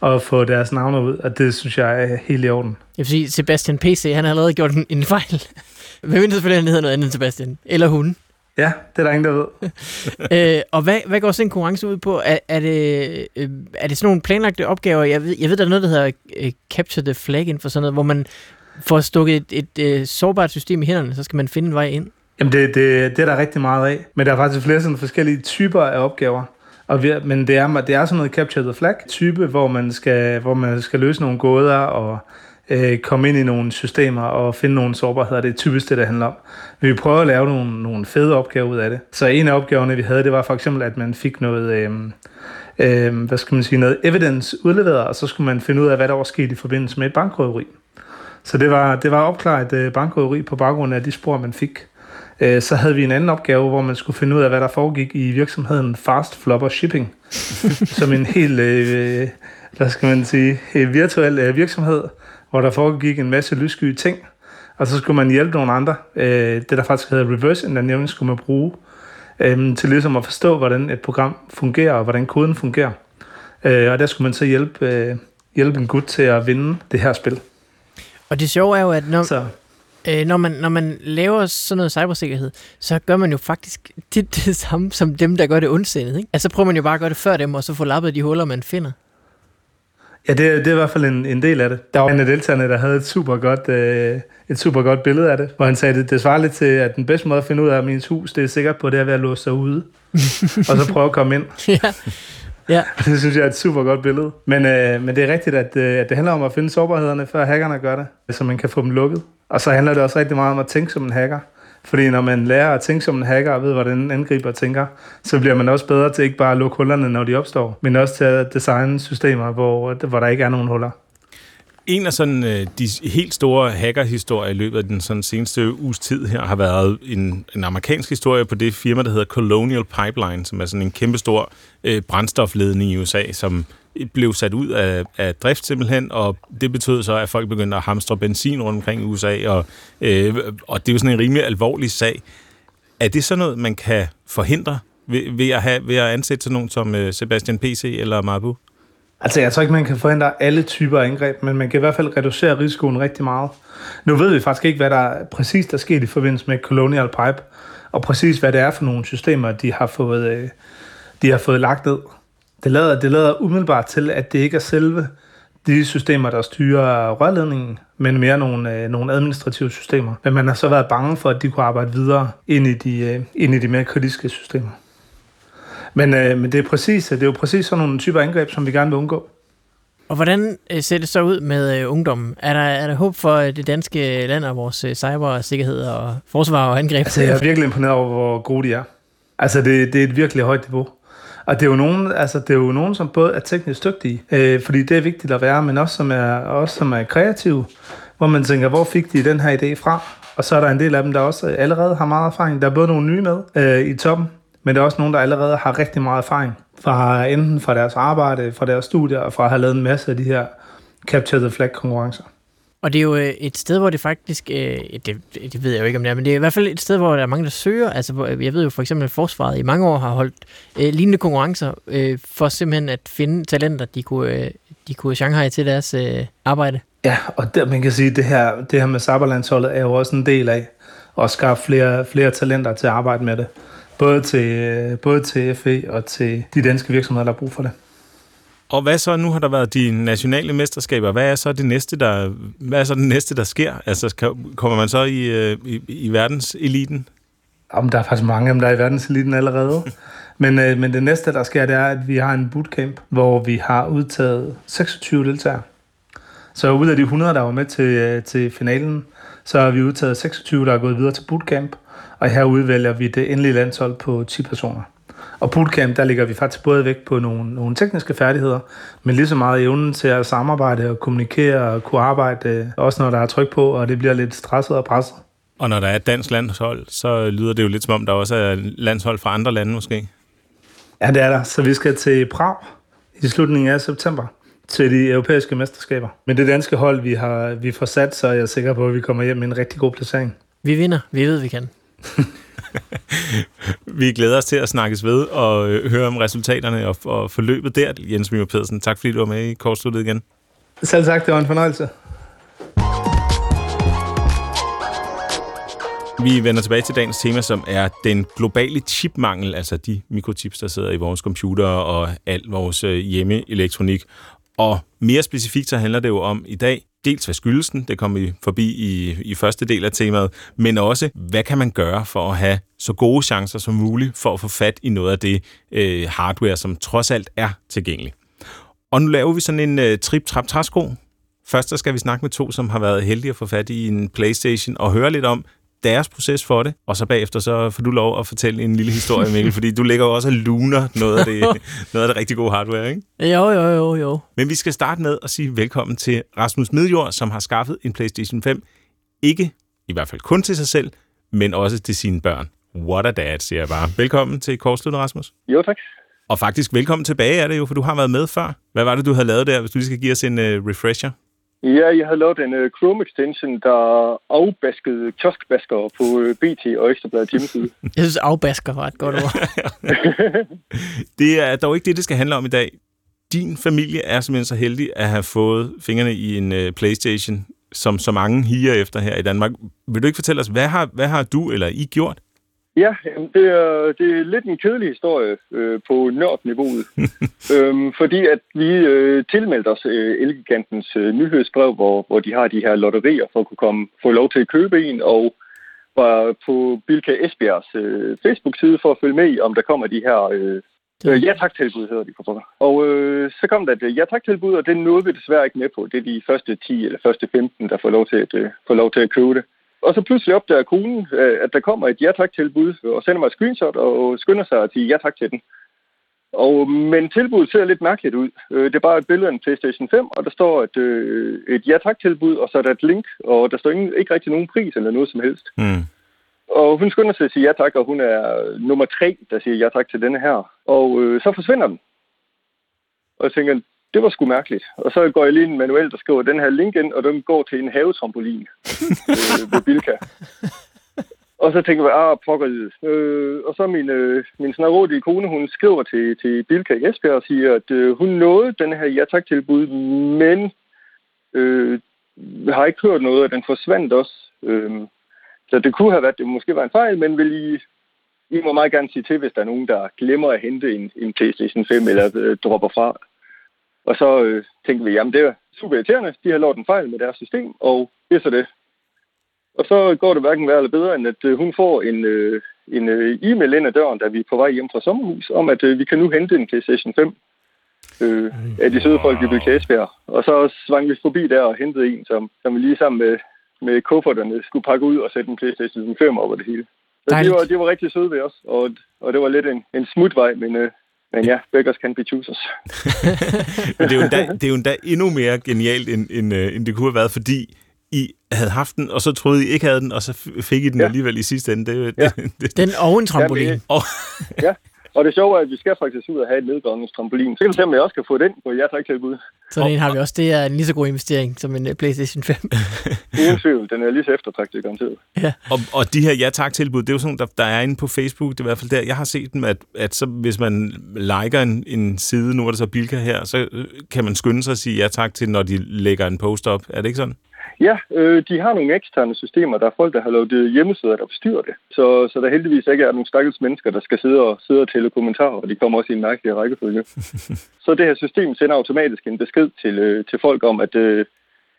og få deres navne ud, og det synes jeg er helt i orden.
Jeg vil sige, Sebastian PC, han har allerede gjort en, en fejl. Hvem ved selvfølgelig, han hedder noget andet end Sebastian? Eller hun?
Ja, det er der ingen, der ved.
øh, og hvad, hvad går sådan en konkurrence ud på? Er, er, det, øh, er det sådan nogle planlagte opgaver? Jeg ved, jeg ved der er noget, der hedder uh, Capture the Flag inden for sådan noget, hvor man får stukket et, et, uh, sårbart system i hænderne, så skal man finde en vej ind.
Jamen, det, det, det er der rigtig meget af. Men der er faktisk flere sådan forskellige typer af opgaver. Og vi, men det er, det er sådan noget Capture the Flag type, hvor man skal, hvor man skal løse nogle gåder og øh, komme ind i nogle systemer og finde nogle sårbarheder. Det er typisk det, det handler om. Vi prøver at lave nogle, nogle fede opgaver ud af det. Så en af opgaverne, vi havde, det var for eksempel, at man fik noget, øh, øh, hvad skal man sige, noget evidence udleveret, og så skulle man finde ud af, hvad der var sket i forbindelse med et bankrøveri. Så det var, det var opklaret øh, bankrøveri på baggrund af de spor, man fik øh, så havde vi en anden opgave, hvor man skulle finde ud af, hvad der foregik i virksomheden Fast Flopper Shipping, som en helt, øh, hvad skal man sige, virtuel øh, virksomhed, hvor der foregik en masse lyssky ting, og så skulle man hjælpe nogle andre. Øh, det, der faktisk hedder reverse engineering, skulle man bruge øh, til ligesom at forstå, hvordan et program fungerer, og hvordan koden fungerer. Øh, og der skulle man så hjælpe, øh, hjælpe en gut til at vinde det her spil.
Og det sjove er jo, at når, så. Øh, når, man, når man laver sådan noget cybersikkerhed, så gør man jo faktisk tit det samme som dem, der gør det ondsindet. Ikke? Altså så prøver man jo bare at gøre det før dem, og så få lappet de huller, man finder.
Ja, det, det er i hvert fald en, en del af det. Der var en af deltagerne, der havde et super godt, øh, et super godt billede af det, hvor han sagde, at det svarer lidt til, at den bedste måde at finde ud af, at min hus det er sikkert på, det er ved at låse sig ude, og så prøve at komme ind.
ja. Ja.
Det synes jeg er et super godt billede. Men, øh, men det er rigtigt, at, øh, at det handler om at finde sårbarhederne, før hackerne gør det, så man kan få dem lukket. Og så handler det også rigtig meget om at tænke som en hacker. Fordi når man lærer at tænke som en hacker og ved, hvordan en angriber tænker, så bliver man også bedre til ikke bare at lukke hullerne, når de opstår, men også til at designe systemer, hvor, hvor der ikke er nogen huller.
En af sådan, øh, de helt store hackerhistorier i løbet af den sådan seneste uges tid her har været en, en amerikansk historie på det firma, der hedder Colonial Pipeline, som er sådan en kæmpestor øh, brændstofledning i USA, som blev sat ud af, af drift simpelthen, og det betød så, at folk begyndte at hamstre benzin rundt omkring i USA, og, øh, og det er jo sådan en rimelig alvorlig sag. Er det sådan noget, man kan forhindre ved, ved, at, have, ved at ansætte sådan nogen som øh, Sebastian PC eller Mabu?
Altså, jeg tror ikke, man kan forhindre alle typer angreb, men man kan i hvert fald reducere risikoen rigtig meget. Nu ved vi faktisk ikke, hvad der præcis der skete i forbindelse med Colonial Pipe, og præcis hvad det er for nogle systemer, de har fået, øh, de har fået lagt ned. Det lader, det lader umiddelbart til, at det ikke er selve de systemer, der styrer rørledningen, men mere nogle, øh, nogle administrative systemer. Men man har så været bange for, at de kunne arbejde videre ind i de, øh, ind i de mere kritiske systemer. Men, øh, men det, er præcis, det er jo præcis sådan nogle typer angreb, som vi gerne vil undgå.
Og hvordan øh, ser det så ud med øh, ungdommen? Er der, er der håb for øh, det danske land og vores øh, cybersikkerhed og forsvar og angreb?
Altså, jeg er virkelig imponeret over, hvor gode de er. Altså, det, det er et virkelig højt niveau. Og det er jo nogen, altså, det er jo nogen som både er teknisk dygtige, øh, fordi det er vigtigt at være, men også som er, også som er kreative, hvor man tænker, hvor fik de den her idé fra? Og så er der en del af dem, der også allerede har meget erfaring. Der er både nogle nye med øh, i toppen, men der er også nogen, der allerede har rigtig meget erfaring fra enten fra deres arbejde, fra deres studier, og fra at have lavet en masse af de her Capture the Flag konkurrencer.
Og det er jo øh, et sted, hvor det faktisk, øh, det, det ved jeg jo ikke om det er, men det er i hvert fald et sted, hvor der er mange, der søger. Altså, øh, jeg ved jo for eksempel, at Forsvaret i mange år har holdt øh, lignende konkurrencer øh, for simpelthen at finde talenter, de kunne, øh, de kunne Shanghai til deres øh, arbejde.
Ja, og der, man kan sige, at det her, det her med Cyberlandsholdet er jo også en del af at skaffe flere, flere talenter til at arbejde med det. Både til, øh, både til FE og til de danske virksomheder, der har brug for det.
Og hvad så? Nu har der været de nationale mesterskaber. Hvad er så det næste, der, hvad er så det næste, der sker? Altså, kommer man så i, øh, i, i verdenseliten?
Om der er faktisk mange af dem, der er i verdenseliten allerede. men, øh, men det næste, der sker, det er, at vi har en bootcamp, hvor vi har udtaget 26 deltagere. Så ud af de 100, der var med til, øh, til finalen, så har vi udtaget 26, der er gået videre til bootcamp. Og her udvælger vi det endelige landshold på 10 personer. Og bootcamp, der ligger vi faktisk både vægt på nogle, nogle tekniske færdigheder, men lige så meget evnen til at samarbejde og kommunikere og kunne arbejde, også når der er tryk på, og det bliver lidt stresset og presset.
Og når der er et dansk landshold, så lyder det jo lidt som om, der også er landshold fra andre lande måske.
Ja, det er der. Så vi skal til Prag i slutningen af september til de europæiske mesterskaber. Men det danske hold, vi har vi får sat, så er jeg sikker på, at vi kommer hjem med en rigtig god placering.
Vi vinder. Vi ved, vi kan.
vi glæder os til at snakkes ved og øh, høre om resultaterne og, og forløbet der. Jens Møller Pedersen, tak fordi du var med i kortsluttet igen.
Selv tak, det var en fornøjelse.
Vi vender tilbage til dagens tema, som er den globale chipmangel, altså de mikrochips, der sidder i vores computere og al vores øh, hjemmeelektronik. Og mere specifikt så handler det jo om i dag, dels hvad skyldes den, det kommer vi forbi i, i første del af temaet, men også, hvad kan man gøre for at have så gode chancer som muligt for at få fat i noget af det øh, hardware, som trods alt er tilgængeligt. Og nu laver vi sådan en øh, trip-trap-træsko. Først så skal vi snakke med to, som har været heldige at få fat i en Playstation og høre lidt om, deres proces for det, og så bagefter så får du lov at fortælle en lille historie, Mikkel, fordi du ligger jo også og luner noget af det, noget af det rigtig gode hardware, ikke?
Jo, jo, jo, jo.
Men vi skal starte med at sige velkommen til Rasmus Midjord, som har skaffet en PlayStation 5, ikke i hvert fald kun til sig selv, men også til sine børn. What a dad, siger jeg bare. Velkommen til Kortsluttet, Rasmus.
Jo, tak.
Og faktisk velkommen tilbage er det jo, for du har været med før. Hvad var det, du havde lavet der, hvis du lige skal give os en uh, refresher?
Ja, jeg havde lavet en uh, Chrome extension, der afbaskede kioskbaskere på uh, BT og Ekstrabladet hjemmeside.
Jeg synes, afbasker var et godt ord.
det er dog ikke det, det skal handle om i dag. Din familie er simpelthen så heldig at have fået fingrene i en uh, Playstation, som så mange higer efter her i Danmark. Vil du ikke fortælle os, hvad har, hvad har du eller I gjort?
Ja, det er, det er lidt en kedelig historie øh, på nørdniveauet. øhm, fordi at vi øh, tilmeldte os øh, Elgigantens øh, nyhedsbrev, hvor, hvor de har de her lotterier for at kunne komme, få lov til at købe en, og var på Bilka Esbjergs øh, Facebook-side for at følge med i, om der kommer de her øh, øh, ja tak tilbud hedder de for pokker. Og øh, så kom der et ja tak tilbud, og det nåede vi desværre ikke med på. Det er de første 10 eller første 15, der får lov til at, øh, får lov til at købe det. Og så pludselig opdager konen, øh, at der kommer et ja tak tilbud, og sender mig et screenshot og skynder sig at sige ja tak til den. Og, men tilbuddet ser lidt mærkeligt ud. Øh, det er bare et billede af en PlayStation 5, og der står et, øh, et ja tak tilbud, og så er der et link, og der står ingen, ikke rigtig nogen pris eller noget som helst.
Mm.
Og hun skynder sig at sige ja tak, og hun er nummer tre, der siger ja tak til denne her. Og øh, så forsvinder den. Og jeg tænker, det var sgu mærkeligt. Og så går jeg lige en manuel, der skriver den her link ind, og den går til en havetrampolin øh, ved Bilka. Og så tænker jeg, ah, pokker øh, Og så min, øh, min snarådige kone, hun skriver til, til Bilka i Esbjerg og siger, at øh, hun nåede den her ja tak tilbud, men øh, har ikke hørt noget, og den forsvandt også. Øh, så det kunne have været, det måske var en fejl, men vil I, I må meget gerne sige til, hvis der er nogen, der glemmer at hente en, en PlayStation 5 eller øh, dropper fra. Og så øh, tænkte vi, jamen det er super irriterende, de har lavet en fejl med deres system, og det er så det. Og så går det hverken værre eller bedre, end at øh, hun får en, øh, en øh, e-mail ind ad døren, da vi er på vej hjem fra sommerhus, om at øh, vi kan nu hente en PlayStation 5 øh, af de søde folk, vi vil Esbjerg. Og så svang vi forbi der og hentede en, som, som vi lige sammen med, med kufferterne skulle pakke ud og sætte en PlayStation 5 over det hele. Så det var, det var rigtig søde ved os, og, og det var lidt en, en smutvej, men øh, men ja, beggars can be choosers.
Men det er, jo endda, det er jo endda endnu mere genialt, end, end, øh, end det kunne have været, fordi I havde haft den, og så troede I ikke havde den, og så fik I den ja. alligevel i sidste ende. Det,
ja. det, det, den og en trampolin. Ja,
og, ja, og det sjove er, at vi skal faktisk ud og have et nedgångstrampolin. Så kan vi se, om jeg også kan få den på ja tak tilbud.
Så den har vi også. Det er en lige så god investering som en øh, PlayStation 5.
Uden tvivl. Den er lige så eftertragtet garanteret.
Ja.
Og, og de her ja tak tilbud, det er jo sådan, der, der er inde på Facebook, det er i hvert fald der, jeg har set dem, at, at så, hvis man liker en, en side, nu er det så Bilka her, så øh, kan man skynde sig at sige ja tak til, når de lægger en post op. Er det ikke sådan?
Ja, øh, de har nogle eksterne systemer. Der er folk, der har lavet hjemmesider, der bestyrer det. Så, så der heldigvis ikke er nogle stakkels mennesker, der skal sidde og, sidde og tælle kommentarer, og de kommer også i en mærkelig rækkefølge. så det her system sender automatisk en besked til, øh, til folk om, at øh,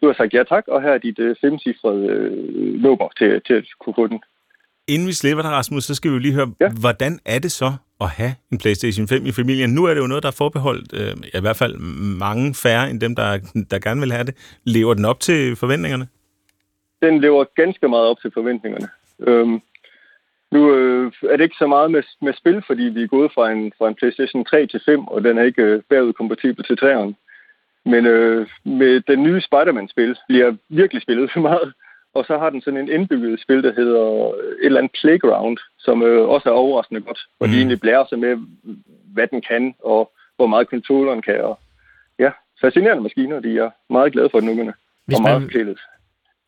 du har sagt ja tak, og her er dit øh, femcifrede øh, nummer til, til at kunne få den.
Inden vi slipper dig, Rasmus, så skal vi jo lige høre, ja. hvordan er det så at have en PlayStation 5 i familien? Nu er det jo noget, der er forbeholdt, øh, i hvert fald mange færre end dem, der, der gerne vil have det. Lever den op til forventningerne?
Den lever ganske meget op til forventningerne. Øhm, nu øh, er det ikke så meget med, med spil, fordi vi er gået fra en, fra en PlayStation 3 til 5, og den er ikke øh, bagud kompatibel til 3'eren. Men øh, med den nye Spider-Man-spil bliver virkelig spillet for meget. Og så har den sådan en indbygget spil, der hedder et eller andet Playground, som øh, også er overraskende godt. Hvor mm. de egentlig blærer sig med, hvad den kan, og hvor meget controlleren kan. Og, ja, fascinerende maskiner. De er meget glade for den ungerne. Hvis og meget man...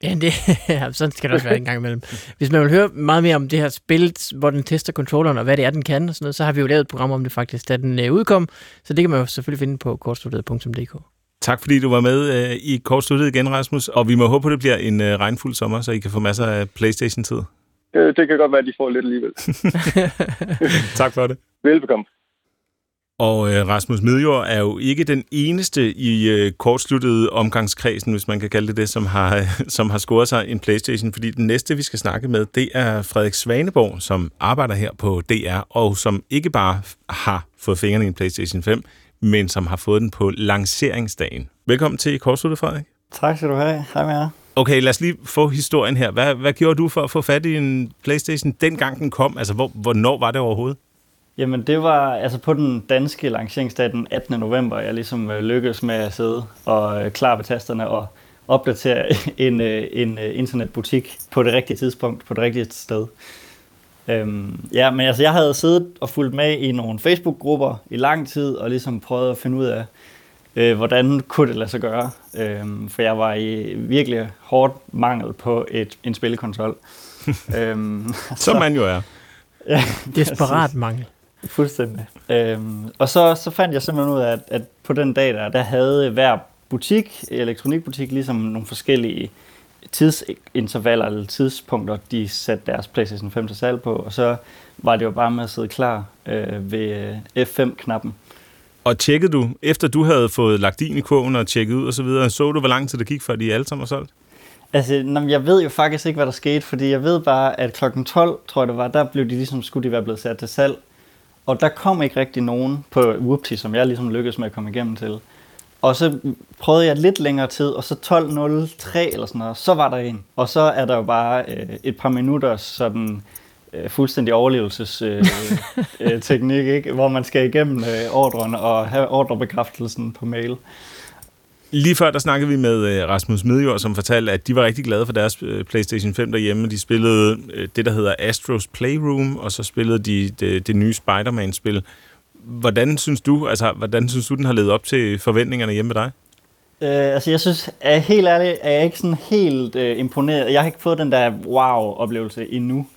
Ja, det, sådan skal det også være en gang imellem. Hvis man vil høre meget mere om det her spil, hvor den tester controlleren, og hvad det er, den kan, og sådan noget, så har vi jo lavet et program om det faktisk, da den øh, udkom. Så det kan man jo selvfølgelig finde på kortstudiet.dk.
Tak fordi du var med øh, i kortsluttet igen, Rasmus. Og vi må håbe, at det bliver en øh, regnfuld sommer, så I kan få masser af Playstation-tid.
Det, det kan godt være, at de får lidt alligevel.
tak for det.
Velbekomme.
Og øh, Rasmus Midjord er jo ikke den eneste i øh, kortsluttede omgangskredsen, hvis man kan kalde det det, som har, som har scoret sig en Playstation. Fordi den næste, vi skal snakke med, det er Frederik Svaneborg, som arbejder her på DR, og som ikke bare har fået fingrene i en Playstation 5, men som har fået den på lanceringsdagen. Velkommen til Kortsluttet, Frederik.
Tak skal du have. Hej med jer.
Okay, lad os lige få historien her. Hvad, hvad gjorde du for at få fat i en Playstation, dengang den kom? Altså, hvor, hvornår var det overhovedet?
Jamen, det var altså på den danske lanceringsdag den 18. november, jeg ligesom øh, lykkedes med at sidde og øh, klar ved tasterne og, opdatere en, øh, en internetbutik på det rigtige tidspunkt, på det rigtige sted. Øhm, ja, men altså, jeg havde siddet og fulgt med i nogle Facebook-grupper i lang tid, og ligesom prøvet at finde ud af, øh, hvordan kunne det lade sig gøre. Øhm, for jeg var i virkelig hårdt mangel på et, en spillekonsol. øhm,
Som man jo er.
ja,
Desperat
præcis.
mangel.
Fuldstændig. Øhm, og så, så fandt jeg simpelthen ud af, at, at på den dag der, der havde hver butik, elektronikbutik, ligesom nogle forskellige tidsintervaller eller tidspunkter, de satte deres PlayStation 5 til salg på, og så var det jo bare med at sidde klar øh, ved øh, F5-knappen.
Og tjekkede du, efter du havde fået lagt din i kurven og tjekket ud og så videre, så du, hvor lang tid det gik, før de alle sammen var solgt?
Altså, jeg ved jo faktisk ikke, hvad der skete, fordi jeg ved bare, at klokken 12, tror jeg det var, der blev de ligesom, skulle de være blevet sat til salg. Og der kom ikke rigtig nogen på Whoopty, som jeg ligesom lykkedes med at komme igennem til. Og så prøvede jeg lidt længere tid, og så 12.03 eller sådan noget, så var der en. Og så er der jo bare øh, et par minutter sådan øh, fuldstændig overlevelsesteknik, øh, øh, ikke? hvor man skal igennem øh, ordren og have ordrebekræftelsen på mail.
Lige før, der snakkede vi med øh, Rasmus Midjord, som fortalte, at de var rigtig glade for deres øh, PlayStation 5 derhjemme. De spillede øh, det, der hedder Astros Playroom, og så spillede de det, det nye Spider-Man-spil. Hvordan synes du, altså, hvordan synes du, den har levet op til forventningerne hjemme med dig?
Øh, altså jeg synes, er helt ærligt, er jeg ikke sådan helt øh, imponeret. Jeg har ikke fået den der wow-oplevelse endnu.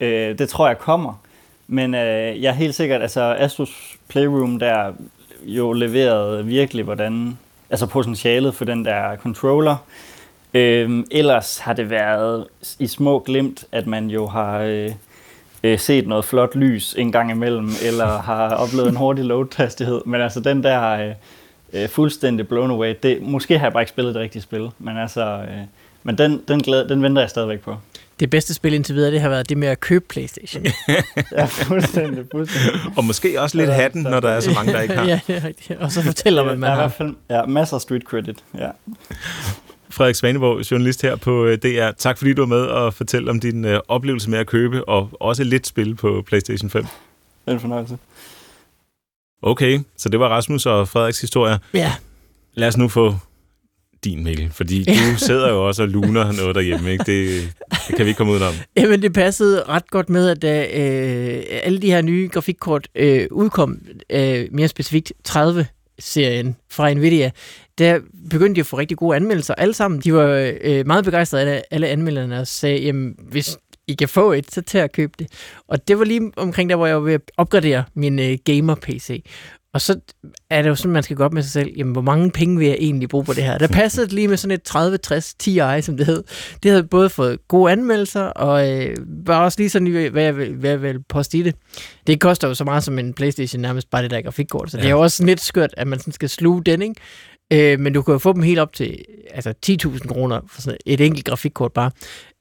Øh, det tror jeg kommer. Men øh, jeg er helt sikkert, altså Astros Playroom der jo leverede virkelig, hvordan, altså potentialet for den der controller. Øh, ellers har det været i små glimt, at man jo har øh, øh, set noget flot lys en gang imellem, eller har oplevet en hurtig load-hastighed. Men altså den der øh, øh, fuldstændig blown away, det, måske har jeg bare ikke spillet det rigtige spil, men altså, øh, men den, den, glæde, den venter jeg stadigvæk på.
Det bedste spil indtil videre, det har været det med at købe Playstation.
Ja, fuldstændig, fuldstændig.
Og måske også lidt hatten, når der er så mange, der ikke har.
ja, det er rigtigt. Og så fortæller man,
Der
man
er i
har.
hvert fald ja, masser af street credit. Ja.
Frederik Svaneborg, journalist her på øh, DR. Tak fordi du var med og fortælle om din øh, oplevelse med at købe, og også lidt spil på PlayStation 5.
Det er en fornøjelse.
Okay, så det var Rasmus og Frederiks historie.
Ja,
Lad os nu få din mail, fordi du sidder jo også og luner noget derhjemme, ikke? Det, det kan vi ikke komme udenom.
Jamen, det passede ret godt med, at da øh, alle de her nye grafikkort øh, udkom, øh, mere specifikt serien fra Nvidia, der begyndte de at få rigtig gode anmeldelser. Alle sammen, de var øh, meget begejstrede af alle anmelderne, og sagde, jamen, hvis I kan få et, så tag at købe det. Og det var lige omkring der, hvor jeg var ved at opgradere min øh, gamer-PC. Og så er det jo sådan, man skal gå op med sig selv, jamen, hvor mange penge vil jeg egentlig bruge på det her? Der passede det lige med sådan et 3060 Ti, som det hed. Det havde både fået gode anmeldelser, og øh, var også lige sådan, hvad jeg, vil, hvad jeg vil poste i det. Det koster jo så meget som en Playstation, nærmest bare det der grafikkort, så ja. det er jo også lidt skørt, at man sådan skal sluge den, ikke? Øh, men du kan jo få dem helt op til altså 10.000 kroner for sådan et enkelt grafikkort bare.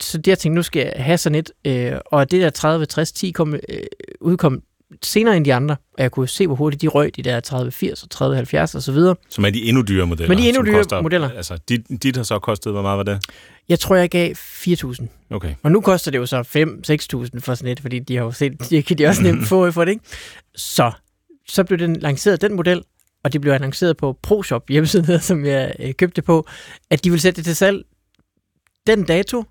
Så det jeg tænkte, nu skal jeg have sådan et, øh, og det der 30, 60, 10 kom, øh, udkom senere end de andre, og jeg kunne se, hvor hurtigt de røg, de der 30, 80 og 30, 70 og så videre.
Som er de endnu dyre modeller.
Men de endnu dyre
koster,
modeller.
Altså, dit, dit har så kostet, hvor meget var det?
Jeg tror, jeg gav 4.000.
Okay.
Og nu koster det jo så 5-6.000 for sådan et, fordi de har jo set, de kan de også nemt få for det, ikke? Så, så blev den lanceret, den model, og det blev annonceret på ProShop hjemmesiden, som jeg øh, købte på, at de vil sætte det til salg den dato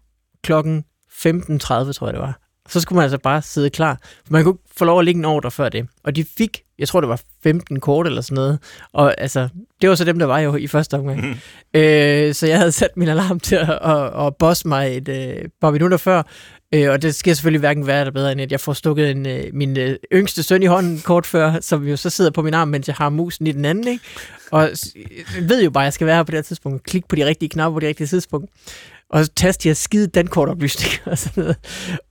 klokken 15.30, tror jeg det var. Så skulle man altså bare sidde klar. For man kunne ikke få lov at lægge en ordre før det. Og de fik, jeg tror det var 15 kort eller sådan noget. Og altså, det var så dem, der var jo i første omgang. Mm. Øh, så jeg havde sat min alarm til at, at, at bosse mig et øh, par minutter før. Øh, og det skal selvfølgelig hverken være der bedre, end at jeg får stukket en, øh, min øh, yngste søn i hånden kort før, som jo så sidder på min arm, mens jeg har musen i den anden. Ikke? Og jeg ved jo bare, at jeg skal være her på det her tidspunkt. Klik på de rigtige knapper på det rigtige tidspunkt. Og så taster jeg skide den kortoplysning og sådan noget.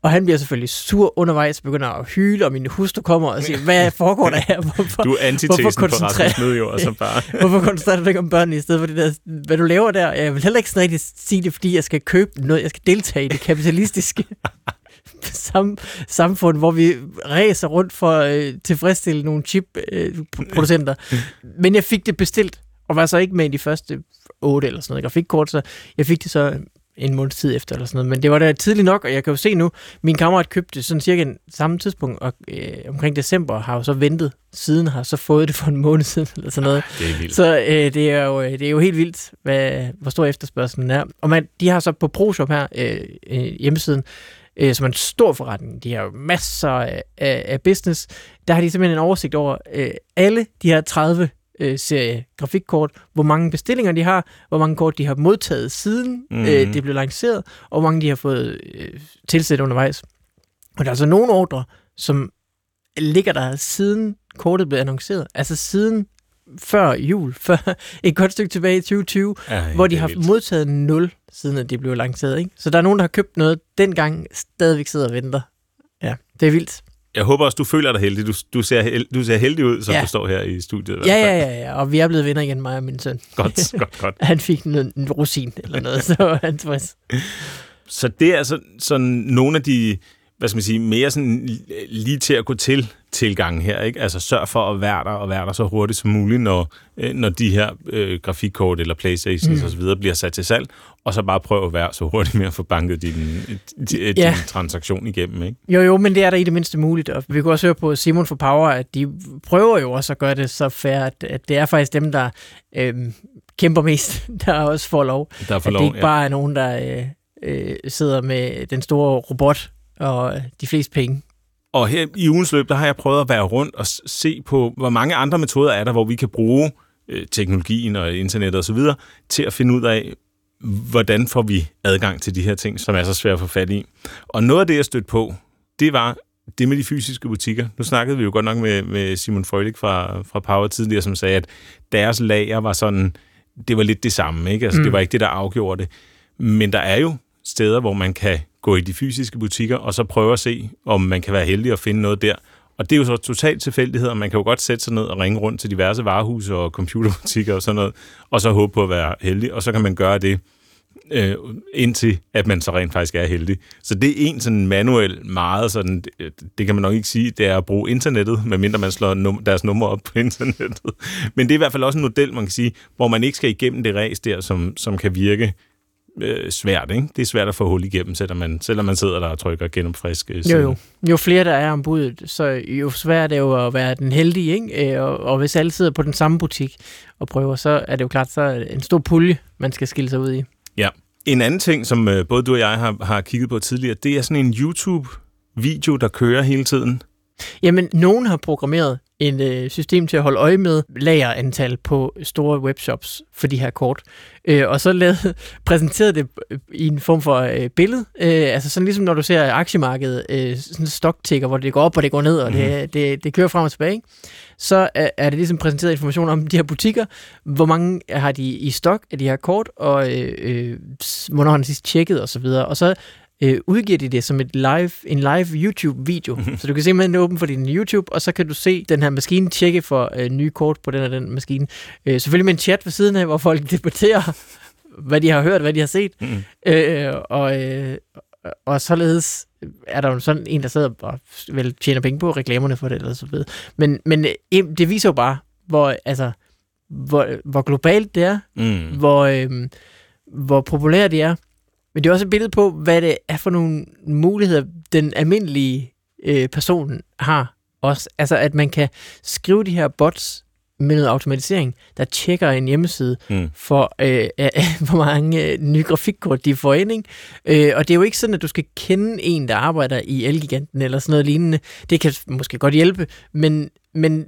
Og han bliver selvfølgelig sur undervejs, begynder at hyle, og min hustru kommer og siger, hvad foregår der her? Hvorfor,
Du er antitesen
Hvorfor
på Rasmus Nødjord, som bare...
hvorfor koncentrerer du dig om børnene i stedet for det der, hvad du laver der? Jeg vil heller ikke sådan rigtig sige det, fordi jeg skal købe noget, jeg skal deltage i det kapitalistiske sam, samfund, hvor vi ræser rundt for at øh, tilfredsstille nogle chip-producenter. Men jeg fik det bestilt, og var så ikke med i de første otte eller sådan noget grafikkort, så jeg fik det så en måneds tid efter eller sådan noget. Men det var da tidligt nok, og jeg kan jo se nu, min kammerat købte sådan cirka samme tidspunkt, og øh, omkring december har jo så ventet siden, har så fået det for en måned siden, eller sådan noget.
Det er vildt.
Så øh, det, er jo, det er jo helt vildt, hvad, hvor stor efterspørgselen er. Og man, de har så på ProShop her, øh, øh, hjemmesiden, øh, som er en stor forretning, de har jo masser af, af, af business, der har de simpelthen en oversigt over øh, alle de her 30 øh, serie grafikkort, hvor mange bestillinger de har, hvor mange kort de har modtaget siden
Mhm.
mm. øh, det blev lanceret, og hvor mange de har fået øh, tilsat undervejs. Og der er altså nogle ordre, som ligger der siden kortet blev annonceret, altså siden før jul, før et godt stykke tilbage i 2020,
Ej,
hvor de har
vildt.
modtaget 0, siden at det blev lanceret. Ikke? Så der er nogen, der har købt noget dengang, stadigvæk sidder og venter. Ja, det er vildt.
Jeg håber også, du føler dig heldig. Du, du, ser, du ser heldig ud, som
Ja.
du står her i studiet. i
Ja, ja, ja, ja, og vi er blevet venner igen, mig og min søn.
Godt, godt, godt.
Han fik en, en rosin eller noget, så var han tilfreds.
Så det er altså sådan nogle af de, hvad skal man sige, mere sådan lige til at gå til tilgangen her, ikke? Altså sørg for at være der, og være der så hurtigt som muligt, når, øh, når de her øh, grafikkort eller Playstations mm. videre bliver sat til salg, og så bare prøv at være så hurtigt med at få banket din, din, din
Ja.
transaktion igennem, ikke?
Jo, jo, men det er der i det mindste muligt, og vi kan også høre på Simon for Power, at de prøver jo også at gøre det så fair, at, at det er faktisk dem, der øhm, kæmper mest, der også får lov.
Der får
at det ikke bare er nogen, der øh, øh, sidder med den store robot og øh, de fleste penge.
Og her i ugens løb, der har jeg prøvet at være rundt og se på, hvor mange andre metoder er der, hvor vi kan bruge øh, teknologien og internettet osv. til at finde ud af, hvordan får vi adgang til de her ting, som er så svære at få fat i. Og noget af det, jeg stødte på, det var det med de fysiske butikker. Nu snakkede vi jo godt nok med, med Simon Frølich fra, fra Power tidligere, som sagde, at deres lager var sådan, det var lidt det samme, ikke? Altså, mm. det var ikke det, der afgjorde det. Men der er jo steder, hvor man kan gå i de fysiske butikker, og så prøve at se, om man kan være heldig at finde noget der. Og det er jo så totalt tilfældighed, og man kan jo godt sætte sig ned og ringe rundt til diverse varehuse og computerbutikker og sådan noget, og så håbe på at være heldig, og så kan man gøre det, øh, indtil at man så rent faktisk er heldig. Så det er en sådan manuel meget sådan, det, det kan man nok ikke sige, det er at bruge internettet, medmindre man slår num- deres nummer op på internettet. Men det er i hvert fald også en model, man kan sige, hvor man ikke skal igennem det ræs der, som, som kan virke øh, svært. Ikke? Det er svært at få hul igennem, selvom man, selvom man sidder der og trykker gennem. Øh,
Jo, jo. Jo flere der er ombud, så jo sværere er det jo at være den heldige, ikke? Øh, Og, og hvis alle sidder på den samme butik og prøver, så er det jo klart, så er det en stor pulje, man skal skille sig ud i.
Ja. En anden ting, som øh, både du og jeg har, har kigget på tidligere, det er sådan en YouTube-video, der kører hele tiden.
Jamen, nogen har programmeret et øh, system til at holde øje med lagerantal på store webshops for de her kort. Øh, og så lavet, præsenteret det øh, i en form for øh, billede. Øh, altså sådan ligesom når du ser aktiemarkedet, øh, sådan en stockticker, hvor det går op og det går ned, og det, det, det kører frem og tilbage. Ikke? Så er, er det ligesom præsenteret information om de her butikker. Hvor mange har de i stok af de her kort, og øh, øh, hvornår har den sidst tjekket osv. Og så øh, udgiver de det som et live, en live YouTube-video. så du kan simpelthen åbne for din YouTube, og så kan du se den her maskine tjekke for øh, nye kort på den og den maskine. Øh, selvfølgelig med en chat ved siden af, hvor folk debatterer, hvad de har hørt, hvad de har set.
Mm.
Øh, og, øh, og således er der jo sådan en, der sidder og vel tjener penge på reklamerne for det, eller så videre. Men, men øh, det viser jo bare, hvor, altså, hvor, hvor globalt det er,
Mm.
hvor, øhm, hvor populære de er. Men det er også et billede på, hvad det er for nogle muligheder, den almindelige øh, person har også. Altså, at man kan skrive de her bots med noget automatisering, der tjekker en hjemmeside
Mm.
for, øh, øh, hvor mange øh, nye grafikkort de får ind. Ikke? Øh, og det er jo ikke sådan, at du skal kende en, der arbejder i Elgiganten eller sådan noget lignende. Det kan måske godt hjælpe, men, men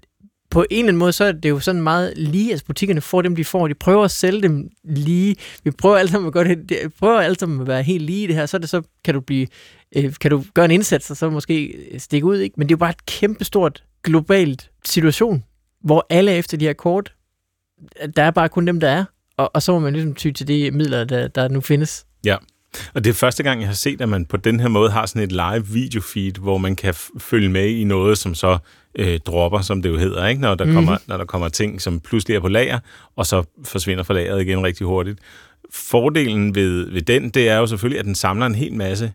på en eller anden måde, så er det jo sådan meget lige, altså butikkerne får dem, de får, de prøver at sælge dem lige. Vi prøver alle sammen at, gøre det, prøver alle sammen at være helt lige i det her, så det så, kan du blive, øh, kan du gøre en indsats, og så måske øh, stikke ud, ikke? Men det er jo bare et kæmpestort globalt situation, hvor alle er efter de her kort, der er bare kun dem, der er, og, og så må man ligesom ty til de midler, der, der nu findes.
Ja. Og det er første gang, jeg har set, at man på den her måde har sådan et live videofeed, hvor man kan følge med i noget, som så øh, dropper, som det jo hedder, ikke? Når, der mm. kommer, når der kommer ting, som pludselig er på lager, og så forsvinder fra lageret igen rigtig hurtigt. Fordelen ved, ved den, det er jo selvfølgelig, at den samler en hel masse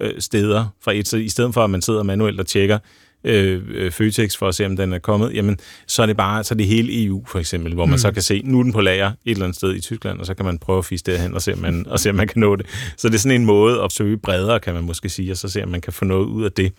øh, steder fra et, så i stedet for, at man sidder manuelt og tjekker øh, øh, Føtex for at se, om den er kommet, jamen, så er det bare så er det hele EU for eksempel, hvor man mm. så kan se, nu er den på lager et eller andet sted i Tyskland, og så kan man prøve at fiske derhen og se, om man, og se, om man kan nå det. Så det er sådan en måde at søge bredere, kan man måske sige, og så se, om man kan få noget ud af det.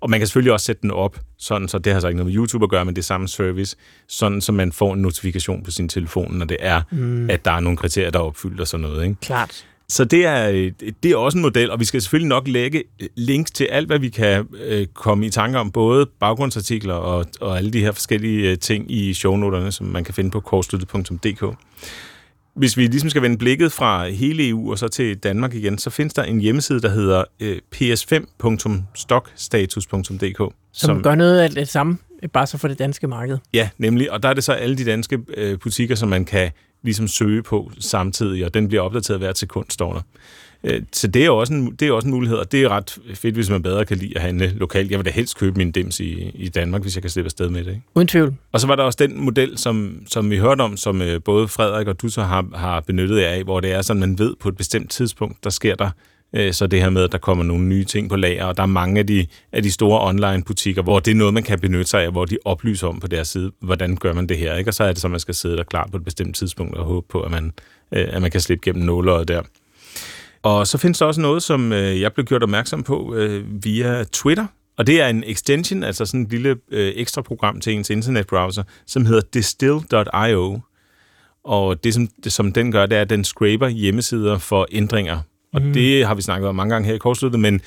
Og man kan selvfølgelig også sætte den op, sådan, så det har så ikke noget med YouTube at gøre, men det er samme service, sådan så man får en notifikation på sin telefon, når det er, mm. at der er nogle kriterier, der er opfyldt og sådan noget. Ikke?
Klart.
Så det er, det er også en model, og vi skal selvfølgelig nok lægge links til alt, hvad vi kan øh, komme i tanke om, både baggrundsartikler og, og alle de her forskellige øh, ting i shownoterne, som man kan finde på kortsluttet.dk. Hvis vi ligesom skal vende blikket fra hele EU og så til Danmark igen, så findes der en hjemmeside, der hedder øh, ps5.stockstatus.dk.
Som, som gør noget af det samme, bare så for det danske marked.
Ja, nemlig. Og der er det så alle de danske øh, butikker, som man kan ligesom søge på samtidig, og den bliver opdateret hver sekund, står der. Øh, så det er, også en, det er også en mulighed, og det er ret fedt, hvis man bedre kan lide at handle lokalt. Jeg vil da helst købe min dims i, i Danmark, hvis jeg kan slippe afsted med det. Ikke?
Uden tvivl.
Og så var der også den model, som, som vi hørte om, som øh, både Frederik og du så har, har benyttet af, hvor det er sådan, man ved på et bestemt tidspunkt, der sker der Øh, så det her med, at der kommer nogle nye ting på lager, og der er mange af de, af de store online-butikker, hvor det er noget, man kan benytte sig af, hvor de oplyser om på deres side, hvordan gør man det her, ikke? og så er det så, man skal sidde der klar på et bestemt tidspunkt og håbe på, at man, øh, at man kan slippe gennem nåløjet der. Og så findes der også noget, som øh, jeg blev gjort opmærksom på via Twitter, og det er en extension, altså sådan et lille ekstra program til ens internetbrowser, som hedder distill.io. Og det som, det, som den gør, det er, at den scraper hjemmesider for ændringer og mm. det har vi snakket om mange gange her i kortsluttet, men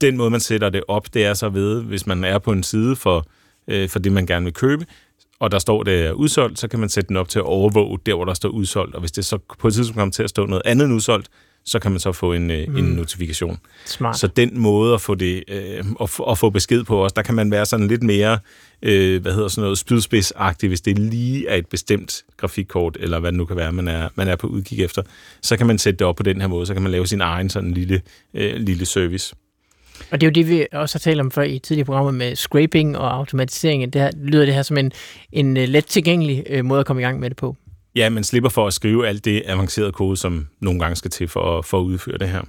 den måde, man sætter det op, det er så ved, hvis man er på en side for, øh, for det, man gerne vil købe, og der står, det er udsolgt, så kan man sætte den op til at overvåge der, hvor der står udsolgt. Og hvis det så på et tidspunkt kommer til at stå noget andet udsolgt, så kan man så få en, mm. en notifikation.
Smart.
Så den måde at få, det, øh, at, at få besked på os, der kan man være sådan lidt mere, øh, hvad hedder sådan noget, spydspidsagtig, hvis det lige er et bestemt grafikkort, eller hvad det nu kan være, man er, man er på udkig efter. Så kan man sætte det op på den her måde, så kan man lave sin egen sådan lille, øh, lille service.
Og det er jo det, vi også har talt om før i tidligere programmer med scraping og automatisering. Det her, lyder det her som en, en øh, let tilgængelig øh, måde at komme i gang med det på.
Ja, man slipper for at skrive alt det avancerede kode, som nogle gange skal til for at, for at udføre det her.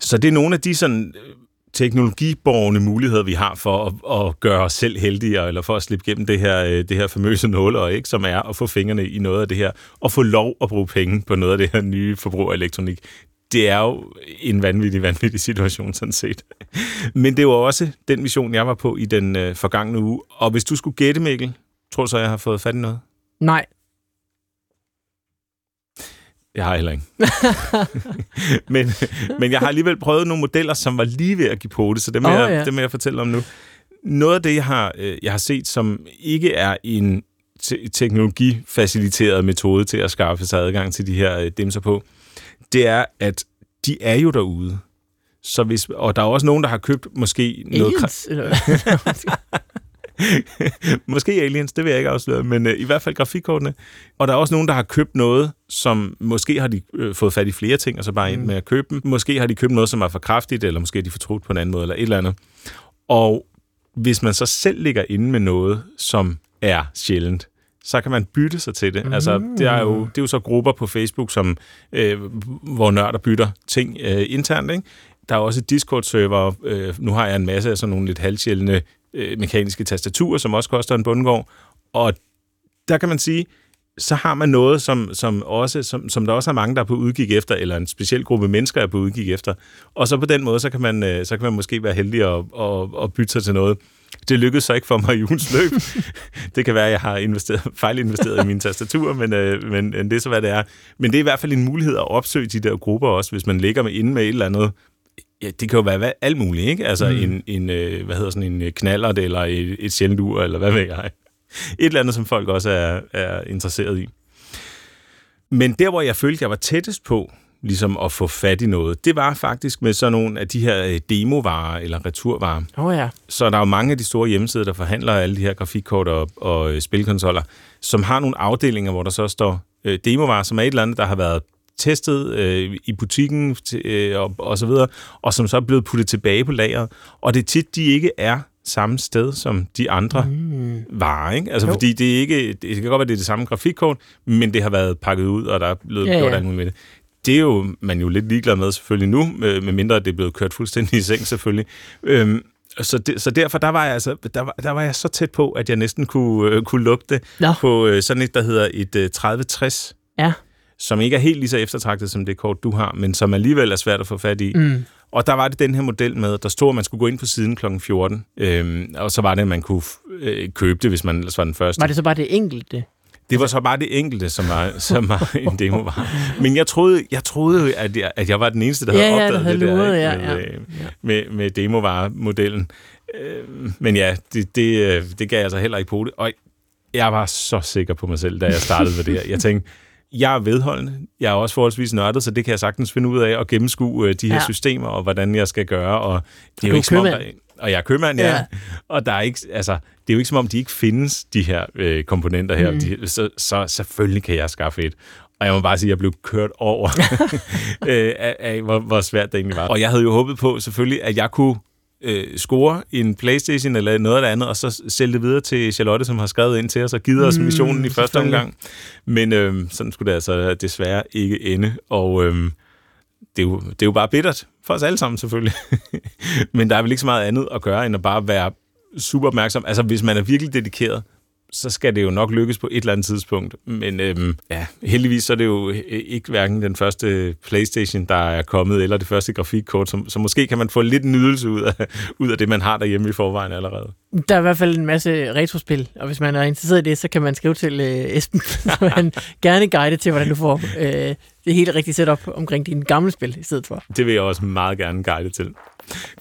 Så det er nogle af de sådan øh, teknologiborgende muligheder, vi har for at, at gøre os selv heldigere, eller for at slippe gennem det her, øh, det her famøse nåler, ikke? som er at få fingrene i noget af det her, og få lov at bruge penge på noget af det her nye forbrug af elektronik. Det er jo en vanvittig, vanvittig situation, sådan set. Men det var også den mission, jeg var på i den øh, forgangne uge. Og hvis du skulle gætte, Mikkel, tror du så, jeg har fået fat i noget?
Nej,
jeg har heller ikke. men, men jeg har alligevel prøvet nogle modeller, som var lige ved at give på det, så det må, oh, jeg, ja. jeg fortælle om nu. Noget af det, jeg har, øh, jeg har set, som ikke er en te- teknologifaciliteret metode til at skaffe sig adgang til de her øh, dimser på, det er, at de er jo derude. Så hvis, og der er også nogen, der har købt måske noget...
Aliens,
Måske aliens, det vil jeg ikke afsløre, men øh, i hvert fald grafikkortene. Og der er også nogen, der har købt noget, som måske har de øh, fået fat i flere ting, og så bare ind mm. med at købe dem. Måske har de købt noget, som er for kraftigt, eller måske er de fortrudt på en anden måde, eller et eller andet. Og hvis man så selv ligger inde med noget, som er sjældent, så kan man bytte sig til det. Mm. Altså, det er, jo, det er jo så grupper på Facebook, som, øh, hvor nørder bytter ting øh, internt. Ikke? Der er også Discord-server. Øh, nu har jeg en masse af sådan nogle lidt halvsjældne øh, mekaniske tastaturer, som også koster en bundgård. Og der kan man sige, så har man noget, som, som, også, som, som der også er mange, der er på udkig efter, eller en speciel gruppe mennesker er på udkig efter. Og så på den måde, så kan man, øh, så kan man måske være heldig at, at, at bytte sig til noget. Det lykkedes så ikke for mig i ugens løb. det kan være, at jeg har investeret, fejlinvesteret i mine tastaturer, men, øh, men det er så, hvad det er. Men det er i hvert fald en mulighed at opsøge de der grupper også, hvis man ligger med inde med et eller andet Ja, det kan jo være alt muligt, ikke? Altså mm. en, en, øh, hvad hedder sådan en øh, knallert, eller et, et sjældent ur, eller hvad ved jeg. Et eller andet, som folk også er, er interesseret i. Men der, hvor jeg følte, jeg var tættest på, ligesom at få fat i noget, det var faktisk med sådan nogle af de her øh, demovarer eller returvarer.
Oh ja.
Så der er jo mange af de store hjemmesider, der forhandler alle de her grafikkort og, og spilkonsoller, som har nogle afdelinger, hvor der så står øh, demovarer, som er et eller andet, der har været testet øh, i butikken øh, og, og så videre, og som så er blevet puttet tilbage på lageret. Og det er tit, de ikke er samme sted som de andre mm. varer, ikke? Altså, jo. fordi det er ikke, det kan godt være, det er det samme grafikkort, men det har været pakket ud, og der er blevet ja, gjort ja. alt muligt med det. Det er jo man jo lidt ligeglad med selvfølgelig nu, med, med mindre det er blevet kørt fuldstændig i seng selvfølgelig. Øhm, så, det, så derfor der var, jeg altså, der, var, der var jeg så tæt på, at jeg næsten kunne, øh, kunne lugte
Nå.
på øh, sådan et, der hedder et øh, 3060,
Ja.
Som ikke er helt lige så eftertragtet som det kort, du har, men som alligevel er svært at få fat i.
Mm.
Og der var det den her model med, der stod, at man skulle gå ind på siden kl. 14, øhm, og så var det, at man kunne øh, købe det, hvis man ellers var den første.
Var det så bare det enkelte?
Det var så bare det enkelte, som var, som var en demo var. Men jeg troede, jeg troede at jeg, at jeg var den eneste, der
Ja,
havde
ja,
opdaget
der havde
det der
luret,
ikke?
ja,
med,
ja.
øh, med, med demovaremodellen. Øh, men ja, det, det, øh, det gav altså heller ikke på det. Og jeg var så sikker på mig selv, da jeg startede med det her. Jeg tænkte, jeg er vedholdende. Jeg er også forholdsvis nørdet, så det kan jeg sagtens finde ud af at gennemskue øh, de her
Ja.
systemer, og hvordan jeg skal gøre. Og det er jo ikke som om, der,
købmand.
og jeg er købmand, ja.
Ja.
Og der er ikke, altså, det er jo ikke som om, de ikke findes, de her øh, komponenter her.
Mm.
De, så, så selvfølgelig kan jeg skaffe et. Og jeg må bare sige, at jeg blev kørt over øh, af, af hvor, hvor svært det egentlig var. Og jeg havde jo håbet på selvfølgelig, at jeg kunne øh, score en Playstation eller noget det andet, og så sælge det videre til Charlotte, som har skrevet ind til os og givet os
Mm,
missionen i første omgang. Men øh, sådan skulle det altså desværre ikke ende. Og øh, det, er jo, det er jo bare bittert for os alle sammen selvfølgelig. Men der er vel ikke så meget andet at gøre, end at bare være super opmærksom. Altså, hvis man er virkelig dedikeret, så skal det jo nok lykkes på et eller andet tidspunkt. Men øhm, ja, heldigvis så er det jo ikke hverken den første Playstation, der er kommet, eller det første grafikkort, så, så måske kan man få lidt nydelse ud af, ud af det, man har derhjemme i forvejen allerede.
Der er i hvert fald en masse retrospil, og hvis man er interesseret i det, så kan man skrive til øh, Esben, så han gerne guide til, hvordan du får øh, det helt rigtige setup omkring dine gamle spil i stedet for.
Det vil jeg også meget gerne guide til.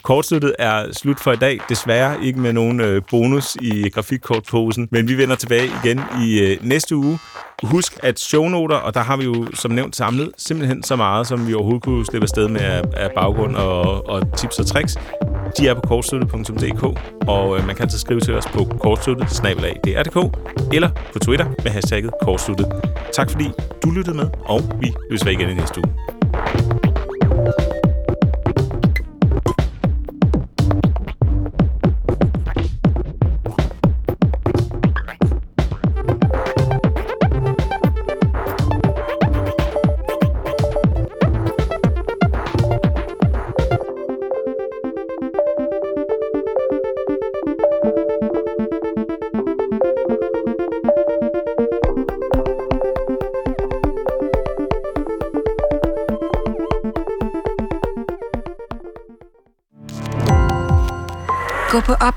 Kortsluttet er slut for i dag. Desværre ikke med nogen øh, bonus i grafikkortposen, men vi vender tilbage igen i øh, næste uge. Husk at shownoter, og der har vi jo som nævnt samlet simpelthen så meget, som vi overhovedet kunne slippe afsted med af, baggrund og, og tips og tricks. De er på kortsluttet.dk, og øh, man kan altså skrive til os på kortsluttet eller på Twitter med hashtagget kortsluttet. Tak fordi du lyttede med, og vi løser igen i næste uge.